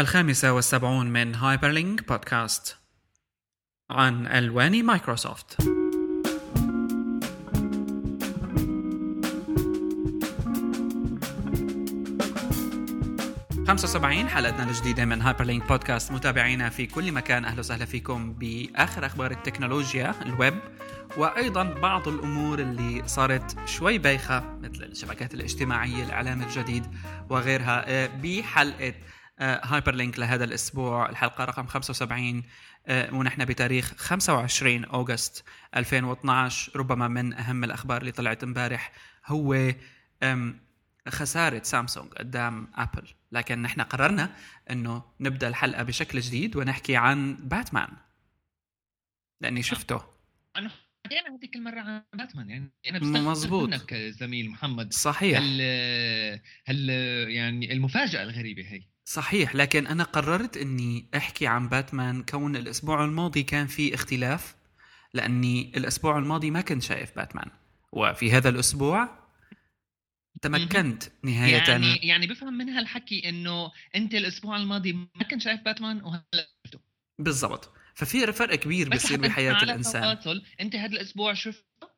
الخامسة والسبعون من هايبرلينك بودكاست. عن ألوان مايكروسوفت. 75 حلقتنا الجديدة من هايبر لينك بودكاست. متابعينا في كل مكان. أهلا وسهلا فيكم بآخر أخبار التكنولوجيا الويب وأيضا بعض الأمور اللي صارت شوي بايخة مثل الشبكات الاجتماعية الإعلام الجديد وغيرها. آه، بحلقة هايبر لينك لهذا الأسبوع الحلقة رقم 75 آه، ونحن بتاريخ 25 August 2012 ربما من أهم الأخبار اللي طلعت امبارح هو خسارة سامسونج قدام أبل. لكن نحن قررنا أنه نبدأ الحلقة بشكل جديد ونحكي عن باتمان. لأني شفته. أنا حكينا هذيك المرة عن باتمان. يعني أنا مظبوط منك زميل محمد. صحيح. هل هل يعني المفاجأة الغريبة هي. صحيح لكن أنا قررت أني أحكي عن باتمان كون الأسبوع الماضي كان في اختلاف لأني الأسبوع الماضي ما كنت شايف باتمان. وفي هذا الأسبوع تمكنت نهاية. يعني يعني بفهم من هالحكي إنه أنت الأسبوع الماضي ما كنت شايف باتمان وهلا شفته. بالضبط. ففي فرق كبير بيصير بحياة على الإنسان. تواصل أنت هذا الأسبوع شفته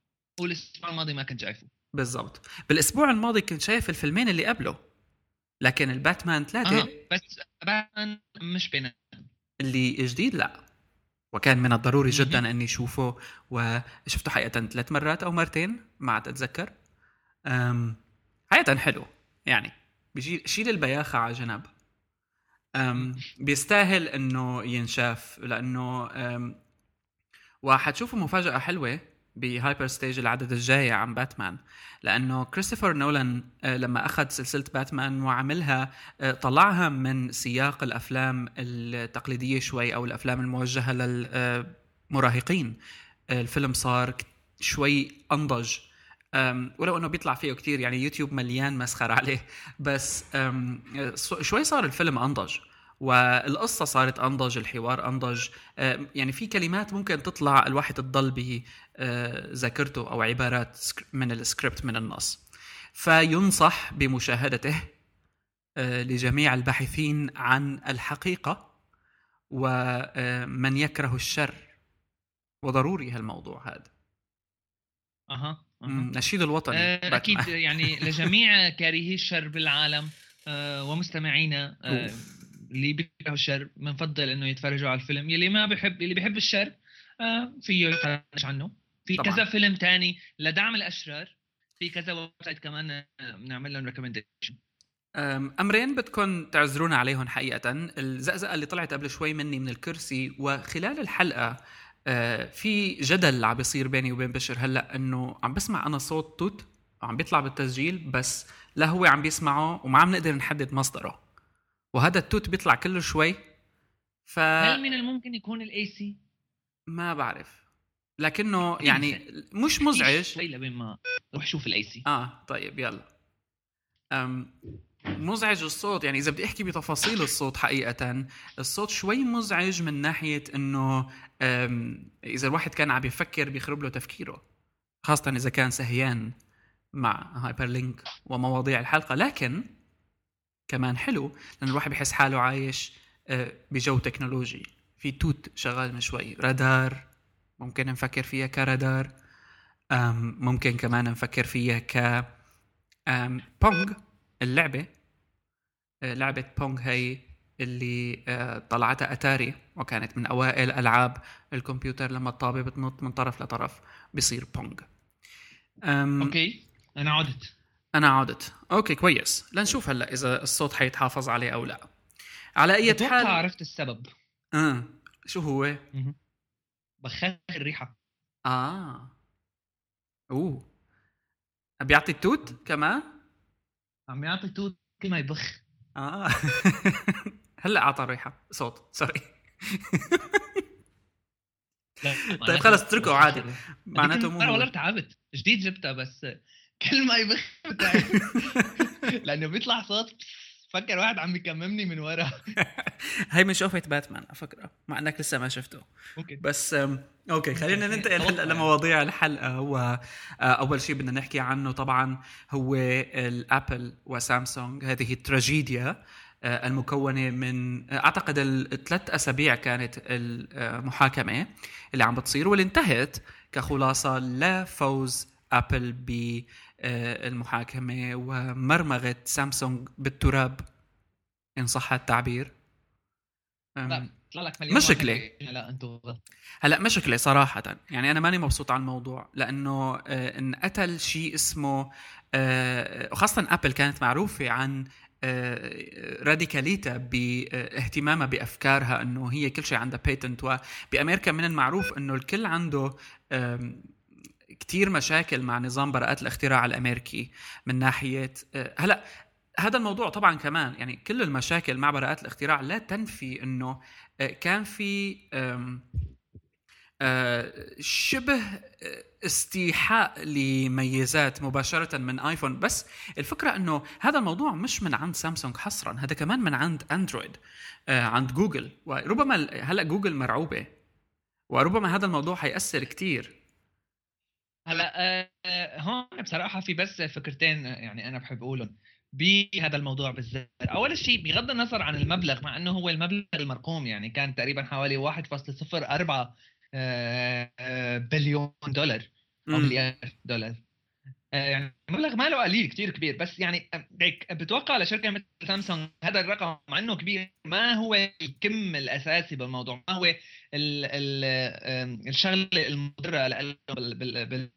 والأسبوع الماضي ما كنت شايفه. بالضبط. بالأسبوع الماضي كنت شايف الفيلمين اللي قبله. لكن الباتمان ثلاثة. آه. بس باتمان مش بين اللي جديد لا. وكان من الضروري جدا إني أشوفه وشفته حقيقة ثلاث مرات أو مرتين ما عاد أتذكر. أم حقيقة حلو يعني بيشيل شيل البياخة على جنب. أم بيستاهل إنه ينشاف لأنه وحتشوفوا مفاجأة حلوة. بهايبر ستيج العدد الجاي عن باتمان. لأنه كريستوفر نولان آه، لما أخذ سلسلة باتمان وعملها آه، طلعها من سياق الأفلام التقليدية شوي أو الأفلام الموجهة للمراهقين آه، الفيلم صار شوي أنضج. ولو إنه بيطلع فيه كتير يعني يوتيوب مليان مسخر عليه. بس شوي صار الفيلم أنضج. والقصة صارت أنضج الحوار أنضج. يعني في كلمات ممكن تطلع الواحد تضل بذاكرته أو عبارات من السكريبت من النص. فينصح بمشاهدته لجميع الباحثين عن الحقيقة ومن يكره الشر. وضروري هالموضوع هذا. أها نشيد الوطني آه أكيد يعني لجميع كارهي الشر بالعالم آه ومستمعينا آه اللي بيكرهوا الشر بنفضل إنه يتفرجوا على الفيلم. يلي ما بحب اللي بيحب الشر آه فيه يتفرج عنه. في طبعا. كذا فيلم تاني لدعم الأشرار في كذا website كمان بنعمل لهم recommendation أمرين بدكم تعذرونا عليهم حقيقة. الزقزقة اللي طلعت قبل شوي مني من الكرسي وخلال الحلقة آه، في جدل عم بيصير بيني وبين بشر. هلأ إنه عم بسمع أنا صوت توت عم بيطلع بالتسجيل بس لا هو عم بيسمعه وما عم نقدر نحدد مصدره. وهذا التوت بيطلع كل شوي. ف هل من الممكن يكون الاي سي؟ ما بعرف. لكنه يعني مش مزعج. شوي لبين ما روح شوف ال AC آه طيب يلا. أم مزعج الصوت. يعني إذا بدي أحكي بتفاصيل الصوت حقيقة الصوت شوي مزعج من ناحية إنه إذا الواحد كان عم يفكر بيخرب له تفكيره خاصة إذا كان سهيان مع هايبر لينك ومواضيع الحلقة. لكن كمان حلو لأنه الواحد بحس حاله عايش أه، بجو تكنولوجي. في توت شغال من شوي رادار ممكن نفكر فيها كرادار ممكن كمان نفكر فيها ك بونج اللعبة. أه، لعبة بونج هي اللي أه، طلعتها أتاري وكانت من أوائل ألعاب الكمبيوتر لما الطابة بتنط من طرف لطرف بيصير بونج. okay أنا عدت. أنا عدت okay كويس. لنشوف هلأ إذا الصوت حيتحافظ عليه أو لا. على أي حال عرفت السبب. آه. شو هو؟ بخاف الريحة. آه. أوه. بيعطي التوت كمان؟ عم يعطي توت كل ما يبخ. آه. هلأ أعطى الريحة. صوت. sorry طيب خلص اتركه عادي. معناته مو والله تعبت. جديد جبتها بس كل ما يبخ لأنه بيطلع صوت فكر واحد عم يكممني من ورا. هي من شوفة باتمان على فكرة مع إنك لسه ما شفته. okay. بس okay خلينا ننتقل هلأ لمواضيع الحلقة. هو آه، أول شيء بدنا نحكي عنه طبعا هو الأبل وسامسونج هذه التراجيديا المكونة من أعتقد الثلاث أسابيع كانت المحاكمة اللي عم بتصير واللي انتهت كخلاصة لفوز ابل بالمحاكمه ومرمغة سامسونج بالتراب إن صح التعبير. لا طلع لك مليون مشكلة. لا أنتم هلا مشكلة صراحة يعني أنا ماني مبسوط على الموضوع لأنه آه، انقتل شيء اسمه آه، وخاصه ابل كانت معروفة عن راديكاليتا باهتمامها بأفكارها إنه هي كل شيء عندها patent وبأمريكا من المعروف إنه الكل عنده كتير مشاكل مع نظام براءات الاختراع الأمريكي من ناحية آه، هلأ هذا الموضوع طبعا كمان يعني كل المشاكل مع براءات الاختراع لا تنفي إنه آه، كان في آه، شبه استيحاء لميزات مباشرة من آيفون. بس الفكرة إنه هذا الموضوع مش من عند سامسونج حصرا هذا كمان من عند أندرويد عند جوجل. وربما هلأ جوجل مرعوبة وربما هذا الموضوع حيأثر كتير. هلا آه هون بصراحة في بس فكرتين يعني أنا بحب أقولهم بهذا الموضوع بالذات. أول شيء بغض النظر عن المبلغ مع إنه هو المبلغ المرقوم يعني كان تقريبا حوالي 1.04 آه، بليون دولار أو مليار دولار. آه، يعني مبلغ ماله قليل كثير كبير. بس يعني هيك بتوقع لشركه مثل سامسونج هذا الرقم مع إنه كبير ما هو الكم الأساسي بالموضوع؟ ما هو ال ال الشغلة المضرة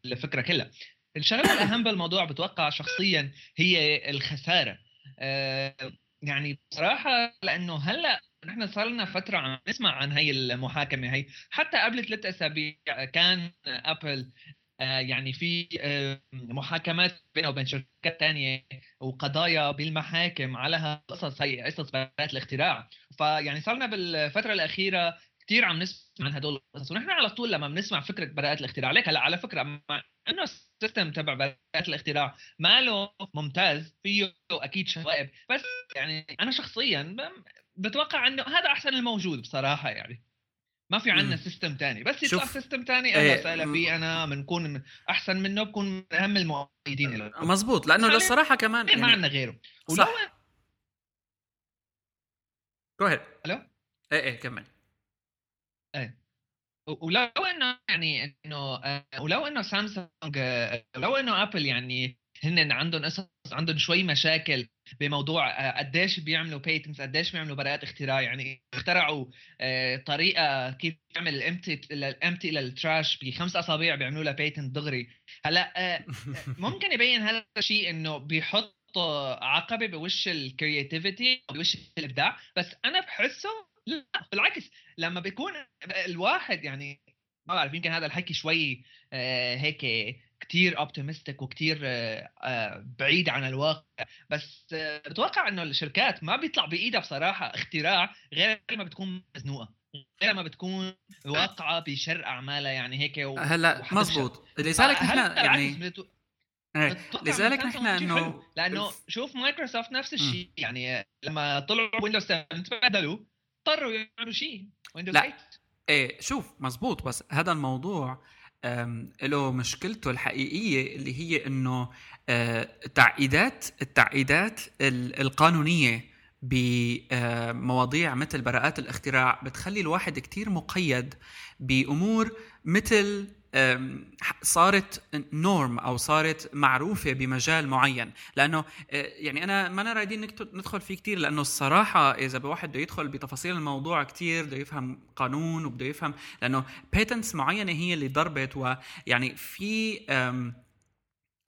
بالفكرة كلها. الشغلة الأهم بالموضوع بتوقع شخصيا هي الخسارة. آه، يعني بصراحة لأنه هلأ نحن صار لنا فترة عم نسمع عن هي المحاكمة. هي حتى قبل ثلاث أسابيع كان ابل آه، يعني في آه، محاكمات بينه وبين شركات تانية وقضايا بالمحاكم على قصص هي قصص براءة الاختراع. فيعني صارنا بالفترة الأخيرة كثير عم نسمع عن هدول القصص. ونحن على طول لما بنسمع فكرة براءة الاختراع ليك هلا على فكرة مع إنه ال system تبع براءة الاختراع ماله ممتاز فيه أكيد شوائب. بس يعني أنا شخصيا بتوقع إنه هذا أحسن الموجود بصراحة يعني. ما في عندنا system ثاني بس يطلع system ثاني أهلا وسهلا فيه أنا بنكون أحسن منه بكون من أهم المؤيدين له مزبوط لأنه للصراحة كمان يعني ما عندنا غيره. صح. جو ألو؟ إيه إيه كمل. إيه. ولو أنه يعني إنه آه، ولو أنه سامسونج آه، ولو أنه ابل يعني هن عندهم قصص عندهم شوي مشاكل بموضوع آه، قديش بيعملوا patents قديش بيعملوا براءات اختراع. يعني اخترعوا آه، طريقة كيف تعمل ال empty ال empty لل trash بخمس أصابع بيعملوا لها patent دغري. هلأ آه، ممكن يبين هذا الشيء إنه بيحط عقبة بوش ال creativity بوش الإبداع. بس أنا بحسه لا بالعكس لما بيكون الواحد يعني ما بعرف يمكن هذا الحكي شوي هيك كتير optimistic وكتير آه، آه، بعيد عن الواقع. بس آه، بتوقع إنه الشركات ما بيطلع بإيدها بصراحة اختراع غير ما بتكون مزنوقة غير ما بتكون واقعة بشر أعمالها يعني هيك هلا مزبوط لذلك نحن يعني إيه، لذلك نحن إنه لأنه شوف مايكروسوفت نفس الشيء يعني لما طلعوا ويندوز 7 تبهدلوا اضطروا يعملوا شيء. ويندوز 8 إيه شوف مزبوط بس هذا الموضوع له مشكلته الحقيقية اللي هي إنه التعقيدات آه، التعقيدات القانونية بمواضيع مثل براءات الاختراع بتخلي الواحد كتير مقيد بأمور مثل صارت نورم أو صارت معروفة بمجال معين. لأنه آه، يعني أنا ما أنا رايدين ندخل فيه كثير لأنه الصراحة إذا بواحد بده يدخل بتفاصيل الموضوع كثير بده يفهم قانون وبده يفهم لأنه patents معينة هي اللي ضربت ويعني في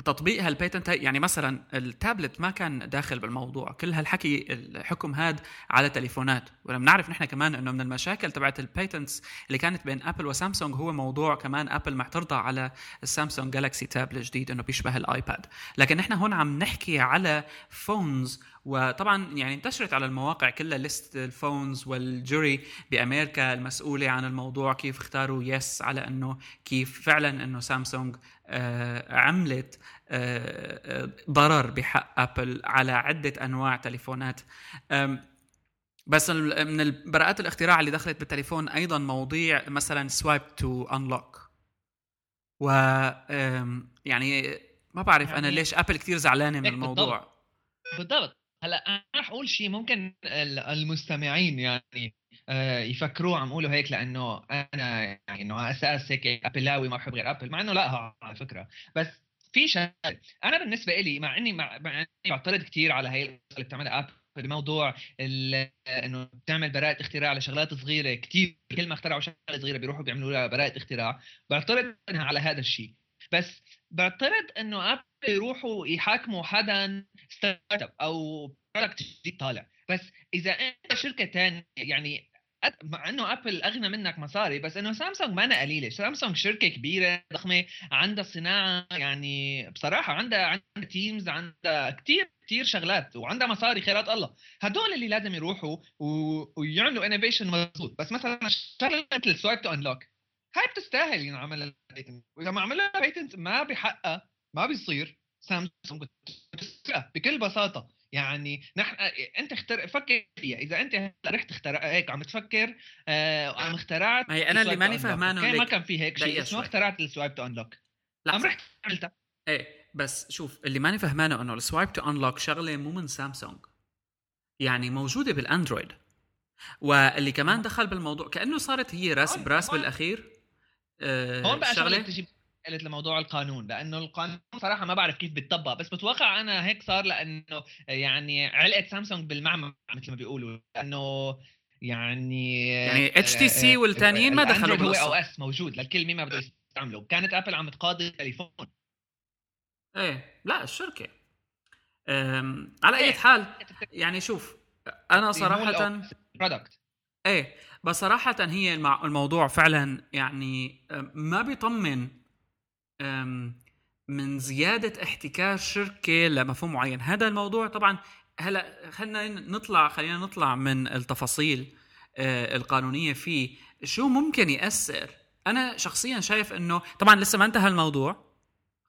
تطبيق هال patent يعني مثلا التابلت ما كان داخل بالموضوع. كل هالحكي الحكم هاد على تليفونات. ولما بنعرف نحن كمان إنه من المشاكل تبعت ال patents اللي كانت بين ابل وسامسونج هو موضوع كمان ابل معترضة على السامسونج جالكسي تاب الجديد إنه بيشبه الايباد لكن نحن هون عم نحكي على phones وطبعا يعني انتشرت على المواقع كلها list ال phones وال jury بأمريكا المسؤولة عن الموضوع كيف اختاروا يس على إنه كيف فعلا إنه سامسونج آه، عملت آه، آه، ضرر بحق أبل على عدة أنواع تليفونات. بس من براءات الاختراع اللي دخلت بالتليفون أيضا مواضيع مثلا swipe to unlock و يعني ما بعرف أنا يعني ليش أبل كثير زعلانة من الموضوع. بالضبط. هلا أنا رح أقول شيء ممكن المستمعين يعني آه، يفكروا عم اقولوا هيك لأنه أنا يعني إنه على أساس هيك أبلاوي ما بحب غير أبل مع إنه لا على فكرة. بس في شيء أنا بالنسبة لي مع إني مع, مع إني بعترض كثير على هي اللي بتعملها أبل بموضوع إنه بتعمل براءة اختراع لشغلات صغيرة كثير كل ما اخترعوا شغلة صغيرة بيروحوا بيعملوا لها براءة اختراع. بعترض على هذا الشيء بس بعترض إنه ابل يروحوا يحاكموا حدا start up أو product جديد طالع. بس إذا أنت شركة ثانية يعني مع إنه ابل أغنى منك مصاري بس إنه سامسونج ما أنا قليلة. سامسونج شركة كبيرة ضخمة عندها صناعة يعني بصراحة عندها عندها teams عندها كثير كثير شغلات وعندها مصاري خيرات الله. هدول اللي لازم يروحوا و... ويعملوا innovation مضبوط. بس مثلا شغلة مثل swipe to unlock هاي بتستاهل ينعمل لها وإذا ما عملها patent ما بحقها ما بيصير. سامسونج بكل بساطة. يعني نحن أنت اختر فكر فيها. إذا أنت رحت اخترع هيك عم تفكر آه عم اخترعت هي أنا اللي ماني فهمانه ما كان في هيك شيء اسمه اخترعت ال swipe to unlock عم رحت عملتها. إيه بس شوف اللي ماني فهمانه إنه ال swipe to unlock شغلة مو من سامسونج يعني موجودة بالأندرويد. واللي كمان دخل بالموضوع كأنه صارت هي راس براس بالاخير آه هون بقى شغلة قلت لموضوع القانون لأنه القانون صراحة ما بعرف كيف بيتطبق بس بتوقع أنا هيك صار لأنه يعني علقت سامسونج بالمعمل مثل ما بيقولوا لأنه يعني يعني HTC والثانيين ما دخلوا هو OS موجود للكل مين ما بده يستعمله. كانت ابل عم تقاضي التليفون. إيه لا الشركة. على أي إيه. حال يعني شوف أنا صراحة برودكت إيه بس صراحة هي الموضوع فعلا يعني ما بيطمن من زيادة احتكار شركة لمفهوم معين. هذا الموضوع طبعا هلا خلينا نطلع خلينا نطلع من التفاصيل آه، القانونية فيه. شو ممكن يأثر؟ أنا شخصيا شايف إنه طبعا لسه ما انتهى الموضوع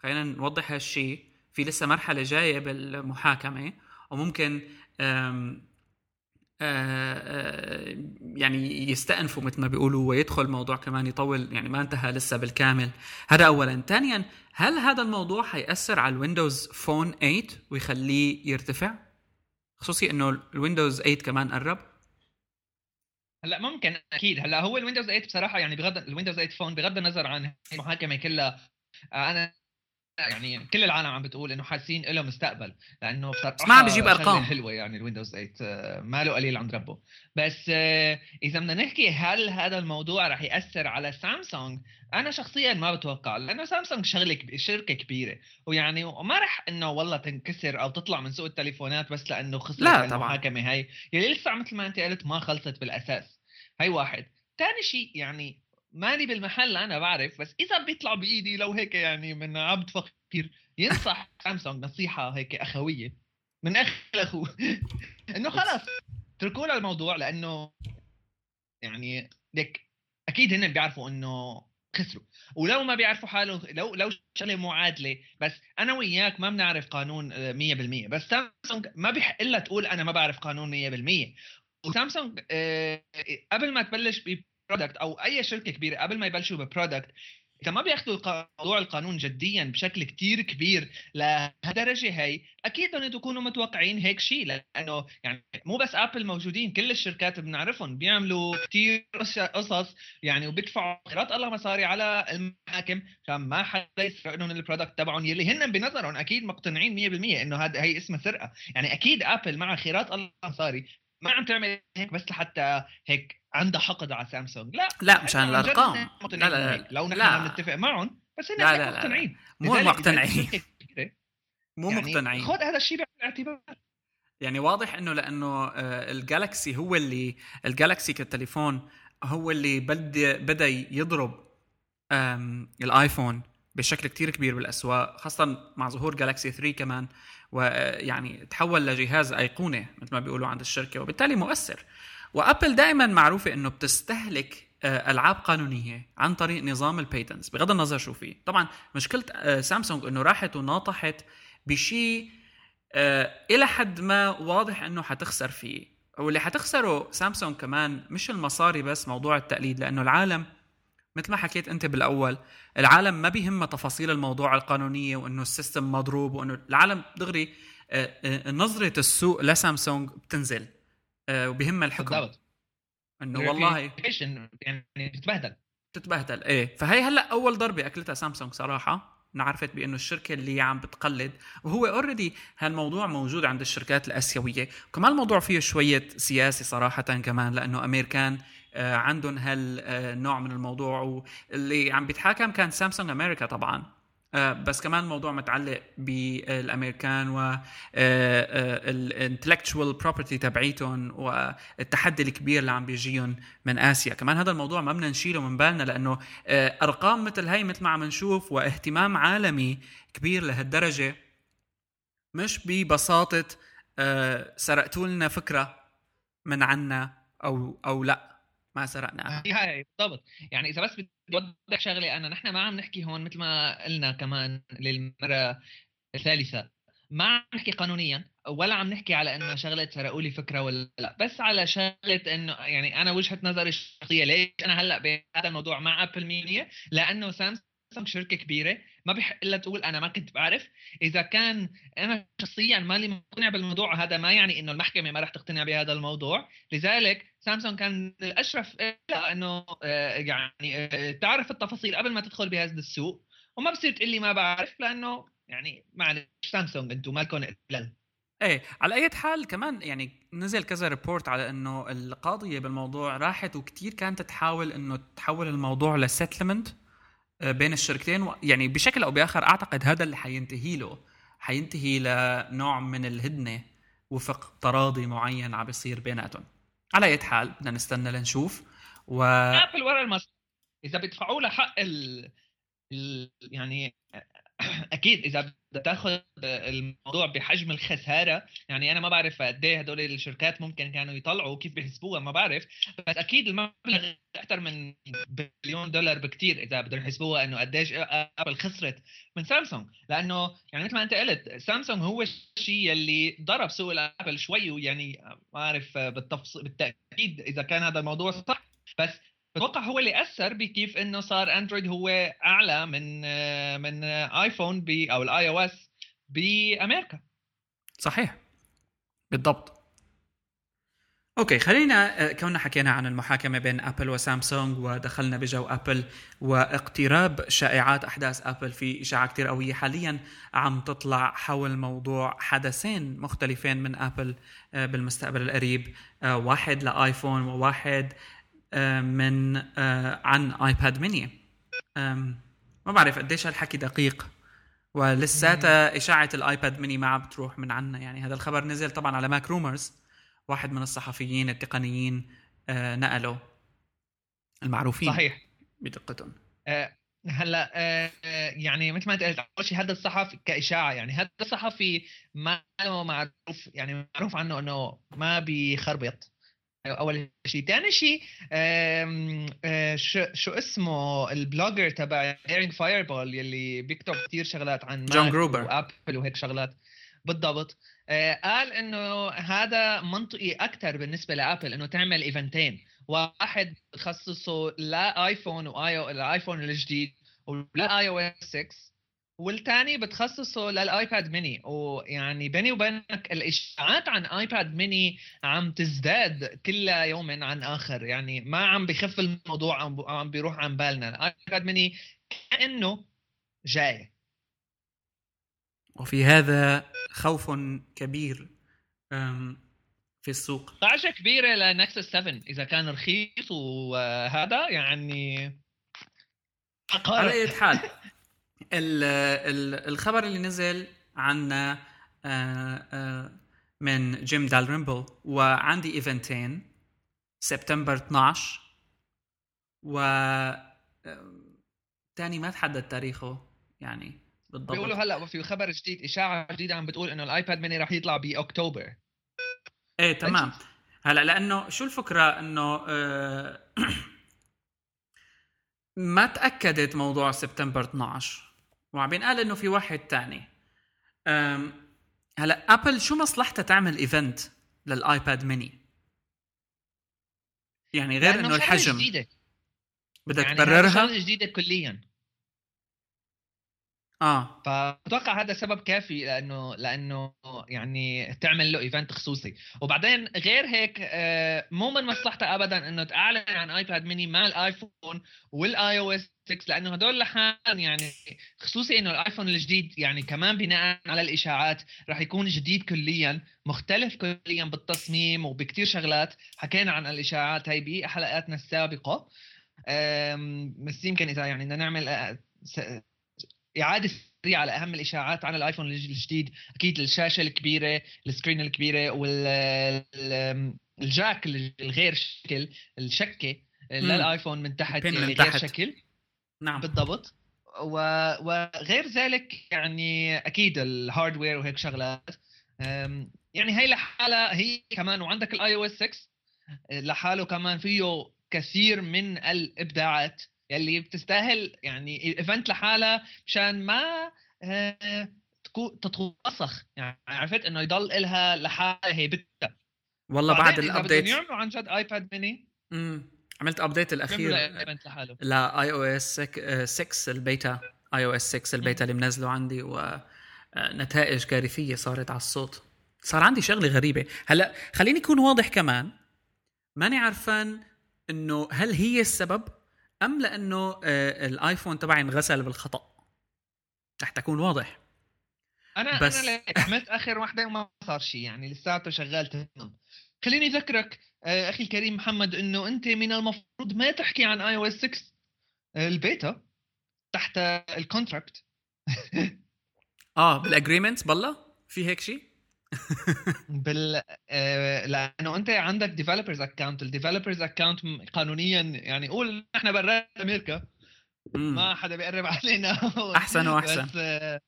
خلينا نوضح هالشيء في لسه مرحلة جاية بالمحاكمة وممكن آه، آه، يعني يستأنفوا مثل ما بيقولوا ويدخل الموضوع كمان يطول يعني ما انتهى لسه بالكامل. هذا اولا. ثانيا هل هذا الموضوع حيأثر على الويندوز فون 8 ويخليه يرتفع؟ خصوصي إنه الويندوز 8 كمان قرب. هلا ممكن أكيد. هلا هو الويندوز 8 بصراحة يعني بغض الويندوز 8 فون بغض النظر عن المحاكمة كلها آه، أنا يعني كل العالم عم بتقول إنه حاسين له مستقبل لأنه بصراحه ما عم بجيب أرقام. حلوة يعني الويندوز 8 آه، مانه قليل عند ربه. بس آه، إذا بدنا نحكي هل هذا الموضوع رح يأثر على سامسونج؟ أنا شخصيا ما بتوقع لأنه سامسونج شغلة. شركة كبيرة. ويعني وما رح إنه والله تنكسر أو تطلع من سوق التليفونات بس لأنه خسرت لا المحاكمة هاي. يلي لسه مثل ما أنت قلت ما خلصت بالأساس. هاي واحد. ثاني شيء يعني ماني بالمحل أنا بعرف بس إذا بيطلع بإيدي لو هيك يعني من عبد فقير ينصح سامسونج نصيحة هيك أخوية من اخ لاخو إنه خلص اتركوا له الموضوع لأنه يعني ليك أكيد هن بيعرفوا إنه خسروا. ولو ما بيعرفوا حالهم لو لو شغلة معادله بس أنا وياك ما بنعرف قانون 100% آه، بس سامسونج ما بيحق لها تقول أنا ما بعرف قانون 100% وسامسونج آه، قبل ما تبلش product أو أي شركة كبيرة قبل ما يبلشوا ب product إذا ما بياخذوا موضوع القانون جديا بشكل كتير كبير لهالدرجة هي أكيد بدهم يكونوا متوقعين هيك شيء لأنه يعني مو بس ابل موجودين كل الشركات بنعرفهم بيعملوا كتير قصص يعني وبيدفعوا خيرات الله مصاري على المحاكم عشان ما حدا يسرق لهم ال product تبعهم يلي هن بنظرهم أكيد مقتنعين 100% إنه هذا هي اسمها سرقه يعني أكيد ابل مع خيرات الله مصاري ما عم تعمل هيك بس لحتى هيك عندها حقد على سامسونج. لا. لا مشان الأرقام. لا لا لا لو نحن نتفق معهم بس هن لا لا مقتنعين. مو مقتنعين. مو يعني مقتنعين. خذ هذا الشيء بعين الاعتبار يعني واضح إنه لأنه آه، الجالكسي هو اللي الجالكسي كتليفون هو اللي بدا بدأ يضرب الآيفون. بشكل كتير كبير بالأسواق خاصة مع ظهور جالكسي 3 كمان ويعني تحول لجهاز أيقونة مثل ما بيقولوا عند الشركة وبالتالي مؤثر. وأبل دائما معروفة إنه بتستهلك آه، ألعاب قانونية عن طريق نظام البيتنس بغض النظر شو فيه. طبعا مشكلة آه، سامسونج إنه راحت وناطحت بشيء آه، إلى حد ما واضح إنه حتخسر فيه. واللي حتخسره سامسونج كمان مش المصاري بس موضوع التقليد لأنه العالم مثل ما حكيت أنت بالأول العالم ما بيهمها تفاصيل الموضوع القانونية وإنه ال system مضروب وإنه العالم دغري نظرة السوق لسامسونج بتنزل وبهم الحكم. بالضبط. إنه والله يعني تتبهدل. تتبهدل إيه. فهي هلأ أول ضربة أكلتها سامسونج صراحة انعرفت بأنه الشركة اللي عم بتقلد وهو already هالموضوع موجود عند الشركات الآسيوية. وكمان الموضوع فيه شوية سياسي صراحة كمان لأنه أمريكان آه، عندهم هالنوع من الموضوع. واللي عم بيتحاكم كان سامسونج أمريكا طبعا. آه، بس كمان الموضوع متعلق بالأمريكان و ال intellectual property تبعيتهم والتحدي الكبير اللي عم بيجيهم من آسيا. كمان هذا الموضوع ما بدنا نشيله من بالنا لأنه آه، أرقام مثل هي مثل ما عم نشوف واهتمام عالمي كبير لهالدرجة مش ببساطة آه، سرقتوا لنا فكرة من عنا أو أو لأ. ما سرقناها هي بالضبط. يعني إذا بس بدي أوضح شغلة أنا نحن ما عم نحكي هون مثل ما قلنا كمان للمره الثالثة. ما عم نحكي قانونيا ولا عم نحكي على إنه شغلة سرقوا لي فكرة ولا لا. بس على شغلة إنه يعني أنا وجهة نظري الشخصية ليش أنا هلأ بهذا الموضوع مع ابل 100% لأنه سامسونج شركة كبيرة. ما بحق إلا تقول أنا ما كنت بعرف. إذا كان أنا شخصيا مالي مقتنع بالموضوع هذا ما يعني إنه المحكمة ما راح تقتنع بهذا الموضوع. لذلك سامسونج كان الأشرف إلى إنه آه، يعني آه، تعرف التفاصيل قبل ما تدخل بهذا السوق. وما بصير تقول لي ما بعرف لأنه يعني معلش سامسونج أنتم مالكم اقلال إيه على أي حال كمان يعني نزل كذا report على إنه القاضية بالموضوع راحت وكتير كانت تحاول إنه تحول الموضوع ل settlement بين الشركتين يعني بشكل أو بآخر أعتقد هذا اللي حينتهي له. حينتهي لنوع من الهدنة وفق تراضي معين عم بيصير بيناتهم. على أي حال بدنا نستنى لنشوف و ابل ورا المص إذا بيدفعوا له حق ال... ال... يعني أكيد إذا بدك تاخذ الموضوع بحجم الخسارة يعني أنا ما بعرف قد إيه هدول الشركات ممكن كانوا يطلعوا كيف بيحسبوها ما بعرف. بس أكيد المبلغ أكثر من بليون دولار بكثير إذا بدهم يحسبوها إنه قديش أبل خسرت من سامسونج. لأنه يعني مثل ما أنت قلت سامسونج هو الشيء اللي ضرب سوق الأبل شوي ويعني ما بعرف بالتفصيل بالتأكيد إذا كان هذا الموضوع صح. بس أتوقع هو اللي أثر بكيف إنه صار أندرويد هو أعلى من من آيفون بي أو ال iOS بأمريكا. صحيح. بالضبط. okay خلينا كنا حكينا عن المحاكمة بين أبل وسامسونج ودخلنا بجو أبل واقتراب شائعات أحداث أبل في إشاعة كثير قوية حاليا عم تطلع حول موضوع حدثين مختلفين من أبل آه، بالمستقبل القريب آه، واحد لآيفون وواحد من آه، عن ايباد ميني ما بعرف قديش هالحكي دقيق ولساتها إشاعة الايباد ميني ما عم بتروح من عنا. يعني هذا الخبر نزل طبعا على MacRumors واحد من الصحفيين التقنيين آه، نقله المعروفين صحيح. بدقتهم. هلا يعني مثل ما انت قلت أول شيء هذا الصحفي كإشاعة يعني هذا الصحفي ما معروف يعني معروف عنه إنه ما بيخربط. أول شيء. ثاني شيء آه، شو, شو اسمه ال blogger تبع Daring Fireball يلي بيكتب كثير شغلات عن جون جروبر وأبل وهيك شغلات. بالضبط. آه، قال إنه هذا منطقي أكثر بالنسبة لأبل إنه تعمل إيفنتين. واحد تخصصه لايفون واي الآيفون الجديد ولا iOS 6 والثاني بتخصصه للآيباد ميني. ويعني بيني وبينك الإشاعات عن آيباد ميني عم تزداد كل يوم عن آخر. يعني ما عم بخف الموضوع عم بيروح عن بالنا. الايباد ميني كأنه جاي. وفي هذا خوف كبير في السوق. ضجة كبيرة ل Nexus 7 إذا كان رخيص. وهذا يعني على أي حال الخبر اللي نزل عنا آه، آه، من جيم دالريمبل وعندي إيفنتين سبتمبر 12 و تاني ما تحدد تاريخه يعني بالضبط. بيقولوا هلأ في خبر جديد إشاعة جديدة عم بتقول إنه الآيباد ميني راح يطلع بأكتوبر. إيه تمام. هلأ لأنه شو الفكرة؟ إنه آه ما تأكدت موضوع سبتمبر 12 وعم بينقال إنه في واحد تاني. هلا ابل شو مصلحتها تعمل event للآيباد ميني يعني غير إنه الحجم. جديدة. بدك يعني تبررها؟ جديدة كليا. آه. فأتوقع هذا سبب كافي لأنه لأنه يعني تعمل له event خصوصي. وبعدين غير هيك آه، مو من مصلحتها ابدا إنه تعلن عن ايباد ميني مع الآيفون وال iOS 6 لأنه هدول لحالهم يعني خصوصي إنه الآيفون الجديد يعني كمان بناء على الإشاعات راح يكون جديد كليا مختلف كليا بالتصميم وبكتير شغلات. حكينا عن الإشاعات هاي بحلقاتنا السابقة. بس يمكن إذا يعني بدنا نعمل آه، إعادة سريعه على أهم الإشاعات عن الآيفون الجديد أكيد الشاشة الكبيرة ال screen الكبيرة والجاك الغير شكل الشكة للآيفون من تحت من يعني تحت. غير شكل. نعم. بالضبط. وغير ذلك يعني أكيد ال hardware وهيك شغلات. يعني هي لحالها هي كمان وعندك ال iOS 6 لحاله كمان فيه كثير من الإبداعات. يلي بتستاهل يعني event لحالها مشان ما آه، تكون تتوسخ. يعني عرفت إنه يضل إلها لحالها هي بدها. والله بعد ال update يعملوا عن جد ايباد ميني امم عملت update الأخير ل iOS 6 ال beta. iOS 6 البيتا اللي منزله عندي ونتائج كارثية صارت على الصوت. صار عندي شغلة غريبة. هلأ خليني اكون واضح كمان. ماني عرفان إنه هل هي السبب؟ أم لأنه آه، الآيفون تبعي انغسل بالخطأ؟ رح تكون واضح. أنا بس- أنا عملت آخر وحدة وما صار شيء يعني لساته شغال تمام. خليني أذكرك آه، أخي الكريم محمد إنه أنت من المفروض ما تحكي عن iOS 6 آه، البيتا تحت ال contract آه بال agreement بالله؟ في هيك شيء بال آه، لأنه أنت عندك developers account ال developers account قانونيا يعني قول إحنا برات أمريكا. ما حدا بيقرب علينا. أحسن وأحسن. بس آه،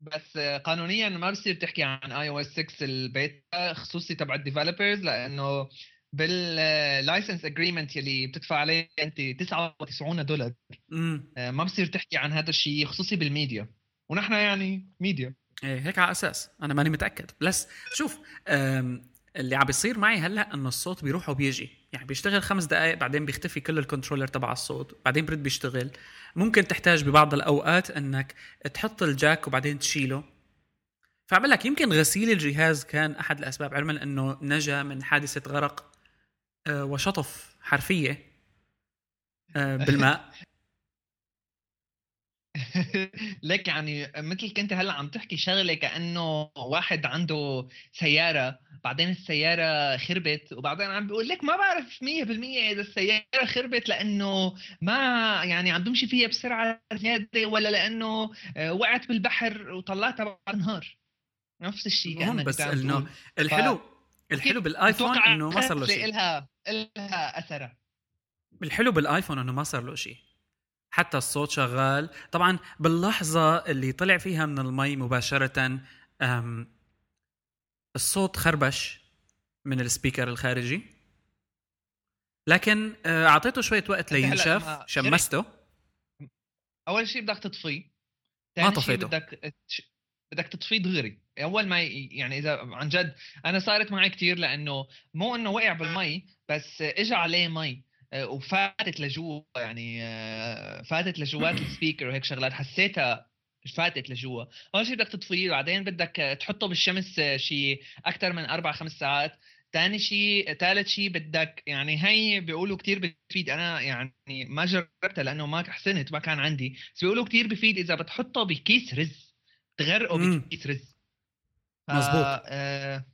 بس آه، قانونيا ما بصير تحكي عن iOS 6 البيتا خصوصي تبع ال developers لأنه بال license agreement يلي بتدفع عليه أنت 99 دولار. ما بصير تحكي عن هذا الشيء خصوصي بالميديا. ونحن يعني ميديا إيه هيك على أساس. أنا ماني متأكد. بس شوف اللي عم بيصير معي هلأ إنه الصوت بيروح وبيجي. يعني بيشتغل خمس دقائق بعدين بيختفي كل ال controller تبع الصوت. بعدين برد بيشتغل. ممكن تحتاج ببعض الأوقات إنك تحط الجاك وبعدين تشيله. فعمل لك يمكن غسيل الجهاز كان أحد الأسباب. علما إنه نجا من حادثة غرق أه، وشطف حرفية أه، بالماء. لك يعني مثل كنت هلأ عم تحكي شغلة كأنه واحد عنده سيارة بعدين السيارة خربت وبعدين عم بيقول لك ما بعرف 100% إذا السيارة خربت لأنه ما يعني عم بمشي فيها بسرعة زيادة ولا لأنه آه، وقعت بالبحر وطلعتها بعد نهار. نفس الشيء هون كأنك بس إنه. الحلو الحلو بال iPhone إنه ما صار له شيء إلها إلها أثرها؟ الحلو بال iPhone إنه ما صار له شيء حتى الصوت شغال. طبعا باللحظة اللي طلع فيها من المي مباشرة أم الصوت خربش من السبيكر الخارجي. لكن آه، أعطيته شوية وقت لينشف. شمسته. أول شيء بدك تطفيه. ما طفيته. بدك بدك تطفيه دغري. أول ما يعني إذا عن جد أنا صارت معي كثير لأنه مو إنه وقع بالمي بس اجى عليه مي. وفاتت لجوا يعني آه، فاتت لجوات السبيكر وهيك شغلات حسيتها فاتت لجوا. أول شيء بدك تطفيه وبعدين بدك تحطه بالشمس آه، شيء أكثر من أربع خمس ساعات. ثاني شيء ثالث شيء بدك يعني هي بيقولوا كتير بتفيد. أنا يعني ما جربتها لأنه ما حسنت ما كان عندي. بس بيقولوا كتير بفيد إذا بتحطه بكيس رز تغرقه مم. بكيس رز. مزبوط. آه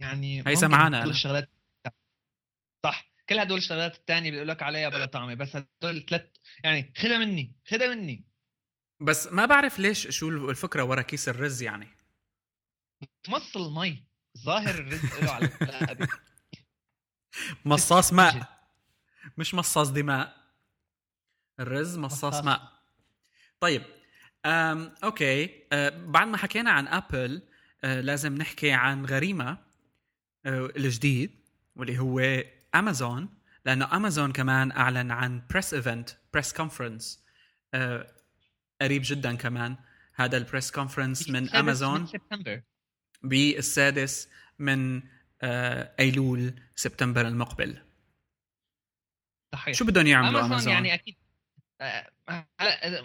يعني هي أنا. الشغلات. صح. كل هدول الشغلات الثانية بيقول لك عليها بلا طعمه بس هدول الثلاث يعني خدها مني خدها مني. بس ما بعرف ليش شو الفكرة ورا كيس الرز يعني. تمص المي ظاهر الرز له على. مصاص ماء. مش مصاص دماء الرز مصاص. ماء. طيب أم أوكي. أه بعد ما حكينا عن Apple أه لازم نحكي عن غريمة أه الجديد واللي هو امازون لأنه امازون كمان أعلن عن press event press conference قريب جدا كمان هذا ال press conference من امازون بالسادس من آه، أيلول سبتمبر المقبل. صحيح. شو بدهم يعملوا Amazon Amazon يعني أكيد آه، هلا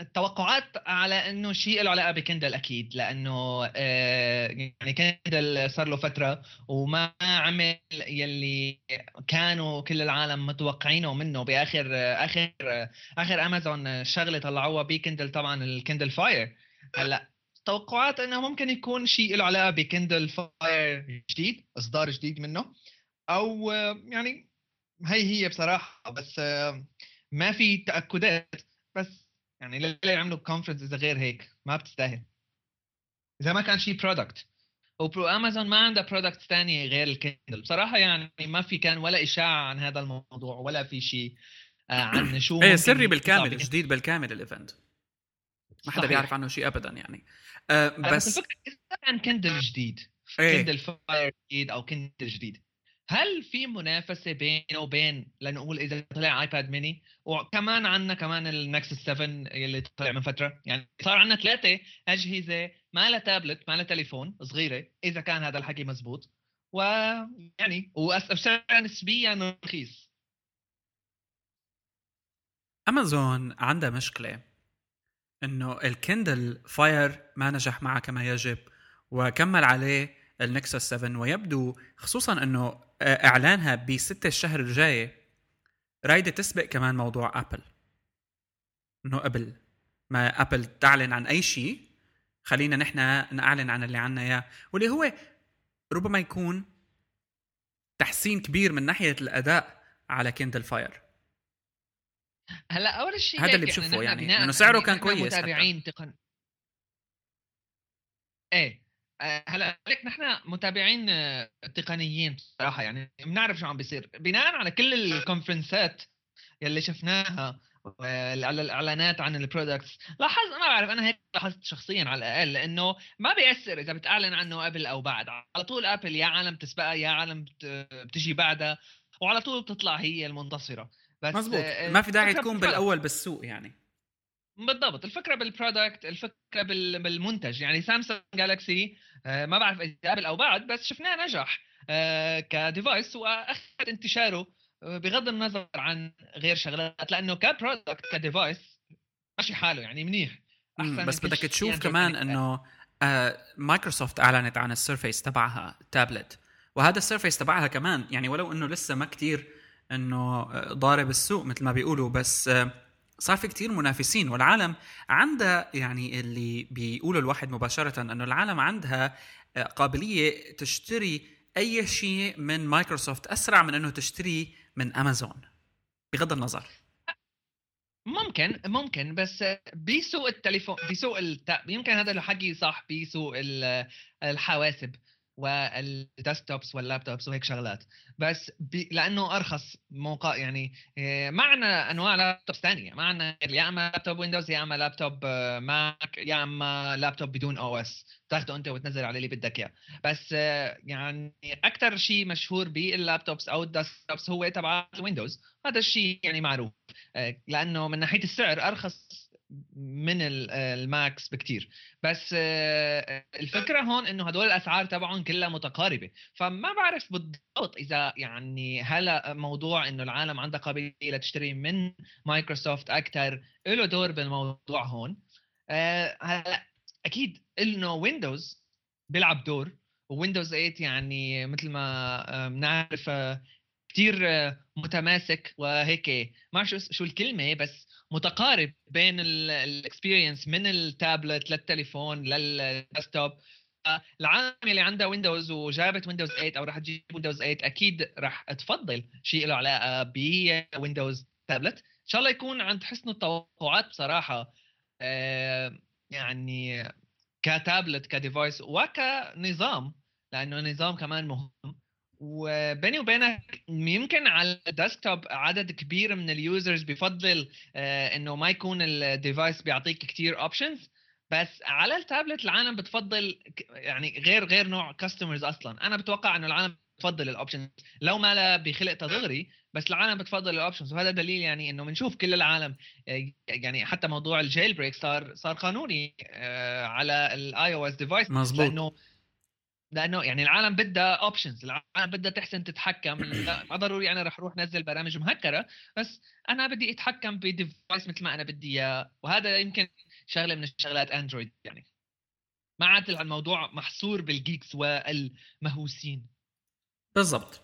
التوقعات على إنه شيء له علاقة ب Kindle أكيد لأنه آه، يعني Kindle صار له فترة وما عمل يلي كانوا كل العالم متوقعينه منه. بآخر آخر آخر امازون شغلة طلعوها ب Kindle طبعا ال Kindle Fire. هلأ توقعات إنه ممكن يكون شيء له علاقة ب Kindle Fire جديد إصدار جديد منه. أو يعني هي هي بصراحة بس ما في تأكدات. بس يعني ليه يعملوا conference إذا غير هيك؟ ما بتستاهل. إذا ما كان شيء product وبرو امازون ما عندها product ثانية غير ال Kindle. بصراحة يعني ما في كان ولا إشاعة عن هذا الموضوع ولا في شيء آه، عن شو إيه سري بالكامل جديد بالكامل ال event ما حدا بيعرف عنه شيء ابدا يعني. أه بس, بس الفكرة كان Kindle جديد إيه. Kindle Fire جديد أو Kindle جديد هل في منافسة بينه وبين لنقول إذا طلع iPad Mini وكمان عندنا كمان ال Nexus 7 اللي طلع من فترة. يعني صار عندنا ثلاثة أجهزة ما لها تابلت ما لها تليفون صغيرة إذا كان هذا الحكي مزبوط. ويعني وسعرها نسبيا رخيص. أمازون عندها مشكلة إنه ال Kindle Fire ما نجح معها كما يجب وكمل عليه ال Nexus 7 ويبدو خصوصا إنه إعلانها بستة الشهر الجاي. رايدة تسبق كمان موضوع Apple. إنه قبل ما Apple تعلن عن أي شيء خلينا نحن نعلن عن اللي عنا إياه. واللي هو ربما يكون تحسين كبير من ناحية الأداء على Kindle Fire هلا أول شيء هذا اللي بشوفه يعني إنه سعره كان كويس متابعين تقن. إيه. آه، هلا لك نحن متابعين آه، تقنيين بصراحة يعني بنعرف شو عم بيصير. بناء على كل ال conferenceات يلي شفناها على الإعلانات عن ال products لاحظت ما بعرف أنا هيك لاحظت شخصيا على الأقل لأنه ما بيأثر إذا بتعلن عنه قبل أو بعد. على طول Apple يا عالم تسبقها يا عالم بتجي بعدها وعلى طول بتطلع هي المنتصرة. بس مزبوط. آه، ما في داعي تكون بالأول بالسوق يعني. بالضبط. الفكرة بال product الفكرة بالمنتج. يعني Samsung Galaxy آه، ما بعرف إذا قبل أو بعد بس شفناه نجح آه، ك device وأخذ انتشاره آه، بغض النظر عن غير شغلات لأنه ك product ك device ماشي حاله يعني منيح. أحسن بس بدك تشوف كمان إنه مايكروسوفت أعلنت عن ال Surface تبعها تابلت وهذا ال Surface تبعها كمان يعني ولو إنه لسه ما كتير إنه ضارب السوق مثل ما بيقولوا بس صار في كتير منافسين والعالم عندها يعني اللي بيقولوا الواحد مباشرة أنه العالم عندها آه، قابلية تشتري أي شيء من مايكروسوفت أسرع من أنه تشتري من أمازون. بغض النظر. ممكن ممكن بس بسوق التليفون بسوق الت... يمكن هذا الحكي صح بسوق الحواسب. وال desktops وال laptops وهيك شغلات. بس بي لأنه أرخص موقع يعني آه، معنا أنواع laptops ثانية معنا يا أما laptop Windows يا أما laptop Mac يا أما لابتوب بدون OS تاخده أنت وتنزل عليه اللي بدك إياه. بس آه، يعني أكثر شيء مشهور بال laptops أو ال desktops هو تبع ال Windows هذا الشيء يعني معروف. آه، لأنه من ناحية السعر أرخص من الـ Macs بكتير. بس آه، الفكرة هون إنه هدول الأسعار تبعهم كلها متقاربة. فما بعرف بالضبط إذا يعني هلا موضوع إنه العالم عندها قابلية لتشتري من مايكروسوفت أكثر له دور بالموضوع هون. آه، هلا أكيد إنه ويندوز بيلعب دور ويندوز 8 يعني مثل ما بنعرف آه، كثير متماسك وهيك. ما شو شو الكلمة بس متقارب بين ال experience من التابلت للتليفون لل desktop. العالم اللي عندها ويندوز وجابت ويندوز 8 أو راح تجيب ويندوز 8 أكيد راح تفضل شيء له علاقة بويندوز تابلت إن شاء الله يكون عند حسن التوقعات بصراحة آه، يعني ك tablet ك device وكنظام لأنه نظام كمان مهم. وبيني وبينك يمكن على ال desktop عدد كبير من ال users بفضل آه، إنه ما يكون ال device بيعطيك كثير options بس على التابلت العالم بتفضل يعني غير غير نوع customers أصلا. أنا بتوقع إنه العالم بتفضل ال options لو ما لا بخلق تدغري بس العالم بتفضل ال options وهذا دليل يعني إنه بنشوف كل العالم آه، يعني حتى موضوع ال jailbreak صار صار قانوني آه، على ال iOS device مزبوط لأنه لأنه يعني العالم بدها options العالم بدها تحسن تتحكم. ما ضروري أنا رح أروح نزل برامج مهكرة بس أنا بدي أتحكم ب device مثل ما أنا بدي إياه. وهذا يمكن شغلة من الشغلات اندرويد يعني. ما عاد الموضوع محصور بال geeks والمهووسين. بالضبط.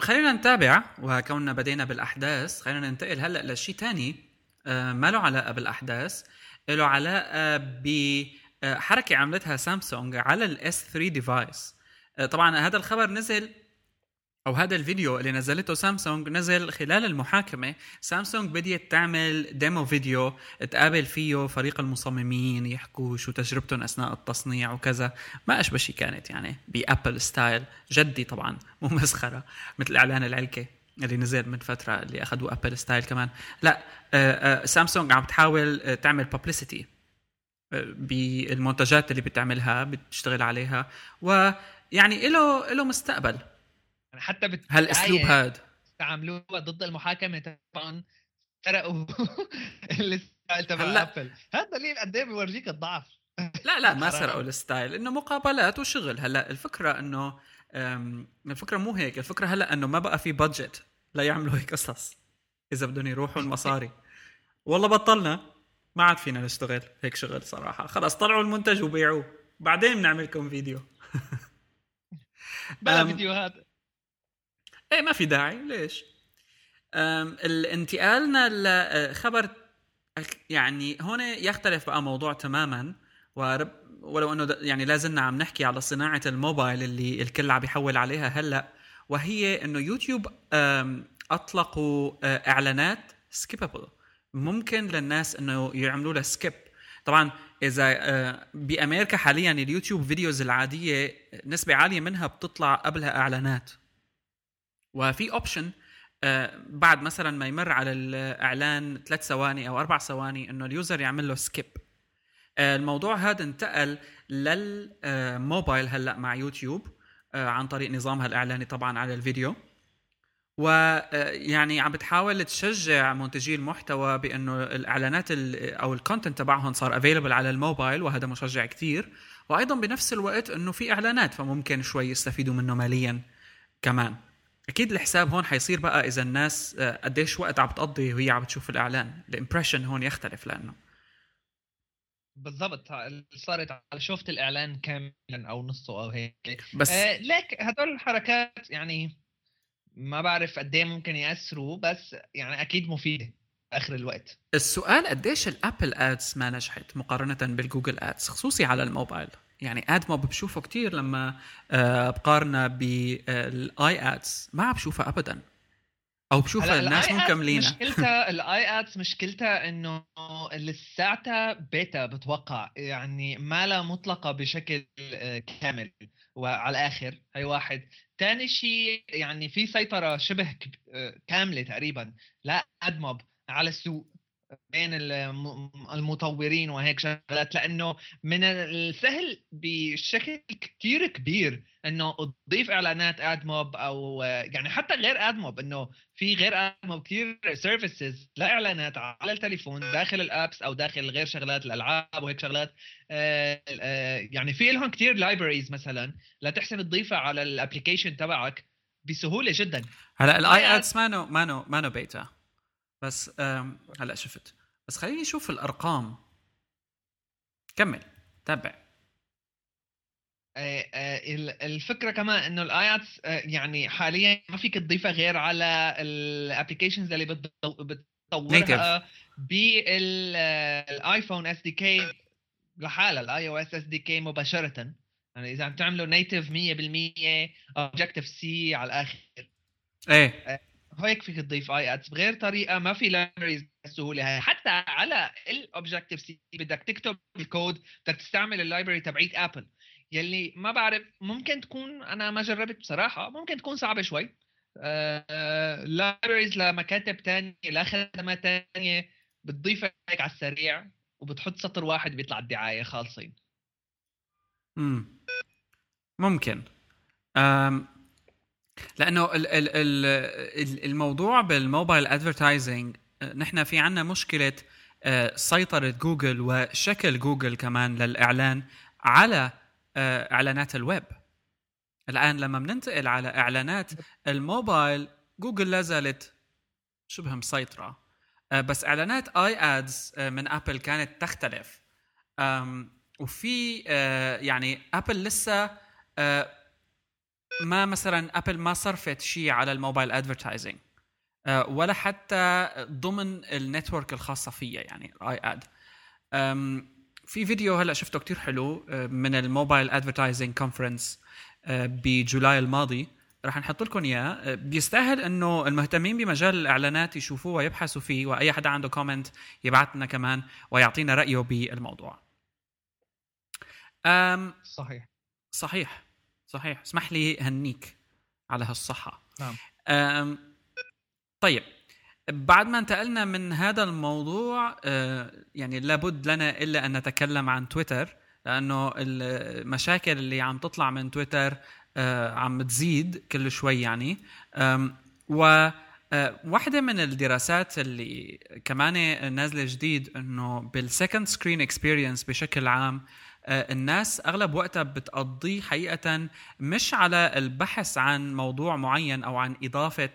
خلينا نتابع وكوننا بدينا بالأحداث خلينا ننتقل هلأ لشيء ثاني ما له علاقة بالأحداث له علاقة بحركه عملتها سامسونج على ال S 3 device طبعا هذا الخبر نزل أو هذا الفيديو اللي نزلته سامسونج نزل خلال المحاكمة. سامسونج بديت تعمل demo video تقابل فيه فريق المصممين يحكوا شو تجربتهم أثناء التصنيع وكذا. ما أشبه شيء كانت يعني بأبل style جدي طبعا مو مسخرة مثل إعلان العلكة اللي نزل من فترة اللي اخذوا أبل style كمان. لا آه، آه، سامسونج عم تحاول آه، تعمل publicity بالمنتجات اللي بتعملها بتشتغل عليها. ويعني له له مستقبل. يعني حتى بت... هالاسلوب هذا استعملوها ضد المحاكمة طبعا. سرقوا ال style تبع أبل. هذا دليل قد إيه بيورجيك الضعف. لا لا ما سرقوا. ال style. إنه مقابلات وشغل. هلأ الفكرة إنه الفكرة مو هيك. الفكرة هلأ إنه ما بقى في budget ليعملوا هيك قصص. إذا بدهم يروحوا المصاري. والله بطلنا. ما عاد فينا نشتغل هيك شغل صراحة. خلص طلعوا المنتج وبيعوه. بعدين بنعمل لكم فيديو. بلا فيديوهات إيه ما في داعي. ليش؟ انتقالنا لخبر يعني هون يختلف بقى موضوع تماما. ولو إنه يعني لازلنا عم نحكي على صناعة الموبايل اللي الكل عم يحول عليها هلأ. وهي إنه يوتيوب أطلقوا إعلانات skippable ممكن للناس إنه يعملوا لها skip طبعا إذا بأمريكا حاليا اليوتيوب videos العادية نسبة عالية منها بتطلع قبلها إعلانات. وفي option آه، بعد مثلا ما يمر على الإعلان ثلاث ثواني أو أربع ثواني إنه ال user يعمل له skip آه، الموضوع هذا انتقل للموبايل هلأ مع يوتيوب آه، عن طريق نظامها الاعلاني طبعا على الفيديو. ويعني عم بتحاول تشجع منتجي المحتوى بأنه الإعلانات أو ال content تبعهم صار available على الموبايل وهذا مشجع كثير وأيضا بنفس الوقت إنه في إعلانات فممكن شوي يستفيدوا منه ماليا كمان. أكيد الحساب هون حيصير بقى إذا الناس آه، قديش وقت عم بتقضي وهي عم تشوف الإعلان. الامبريشن هون يختلف لأنه. بالضبط صارت على شفت الإعلان كاملا أو نصه أو هيك. بس آه ليك هدول الحركات يعني ما بعرف قد إيه ممكن يأثروا بس يعني أكيد مفيدة آخر الوقت. السؤال قديش الأبل ads ما نجحت مقارنة بالجوجل ads خصوصي على الموبايل؟ يعني AdMob بشوفه كثير لما آه، بقارنة بال iAds ما عم بشوفها ابدا. أو بشوفها الناس مو مكملينها مشكلتها ال iAds مشكلتها إنه لساتها بيتا بتوقع يعني ما لها مطلقة بشكل آه، كامل. وعلى الآخر هي واحد ثاني شيء يعني في سيطرة شبه آه، كاملة تقريبا ل AdMob على السوق. بين المطورين وهيك شغلات لأنه من السهل بشكل كثير كبير إنه تضيف إعلانات AdMob أو يعني حتى غير AdMob إنه في غير اد موب كثير services لإعلانات على التليفون داخل ال apps أو داخل غير شغلات الألعاب وهيك شغلات. آه، آه، يعني في لهم كثير libraries مثلا لتحسن تضيفها على ال application تبعك بسهولة جدا. هلأ ال iAds مانو مانو مانو بيتا بس هلا شفت. بس خليني أشوف الأرقام. كمل تابع. آه، آه، الفكرة كمان إنه ال iAds آه، يعني حاليا ما فيك تضيفها غير على ال applications اللي بتطورها بالايفون SDK لحالها ال iOS SDK مباشره. يعني إذا عم تعملوا native 100% Objective-C على الآخر. إيه. هيك فيك تضيف iAds. بغير طريقة ما في libraries بالسهوله هاي حتى على ال Objective-C بدك تكتب الكود بدك تستعمل ال library تبعيت ابل يلي ما بعرف ممكن تكون أنا ما جربت بصراحة ممكن تكون صعبة شوي. libraries آه لمكاتب ثانية لخدمات ثانية بتضيف هيك على السريع وبتحط سطر واحد بيطلع الدعاية خالصين. امم ممكن. لأنه ال ال ال الموضوع بال mobile advertising نحن في عنا مشكلة آه، سيطرة جوجل وشكل جوجل كمان للإعلان على آه، إعلانات الويب. الآن لما بننتقل على إعلانات الموبايل جوجل لا زالت شبه مسيطره آه، بس إعلانات iAds من آبل كانت تختلف. وفي آه، يعني آبل لسه ما مثلا أبل ما صرفت شيء على ال mobile advertising ولا حتى ضمن ال network الخاصة فيها يعني ال iAd في فيديو هلأ شفته كتير حلو من ال mobile advertising conference بجولاي الماضي. رح نحط لكم إياه. بيستاهل إنه المهتمين بمجال الإعلانات يشوفوه ويبحثوا فيه وأي حدا عنده comment يبعث لنا كمان ويعطينا رأيه بالموضوع. صحيح. صحيح. صحيح. اسمح لي هنيك على هالصحة. نعم. طيب. بعد ما انتقلنا من هذا الموضوع أه يعني لابد لنا إلا أن نتكلم عن تويتر لأنه المشاكل اللي عم تطلع من تويتر أه عم تزيد كل شوي يعني. و أه واحدة من الدراسات اللي كمان نازلة جديد إنه بال second screen experience بشكل عام الناس أغلب وقتها بتقضيه حقيقة مش على البحث عن موضوع معين أو عن إضافة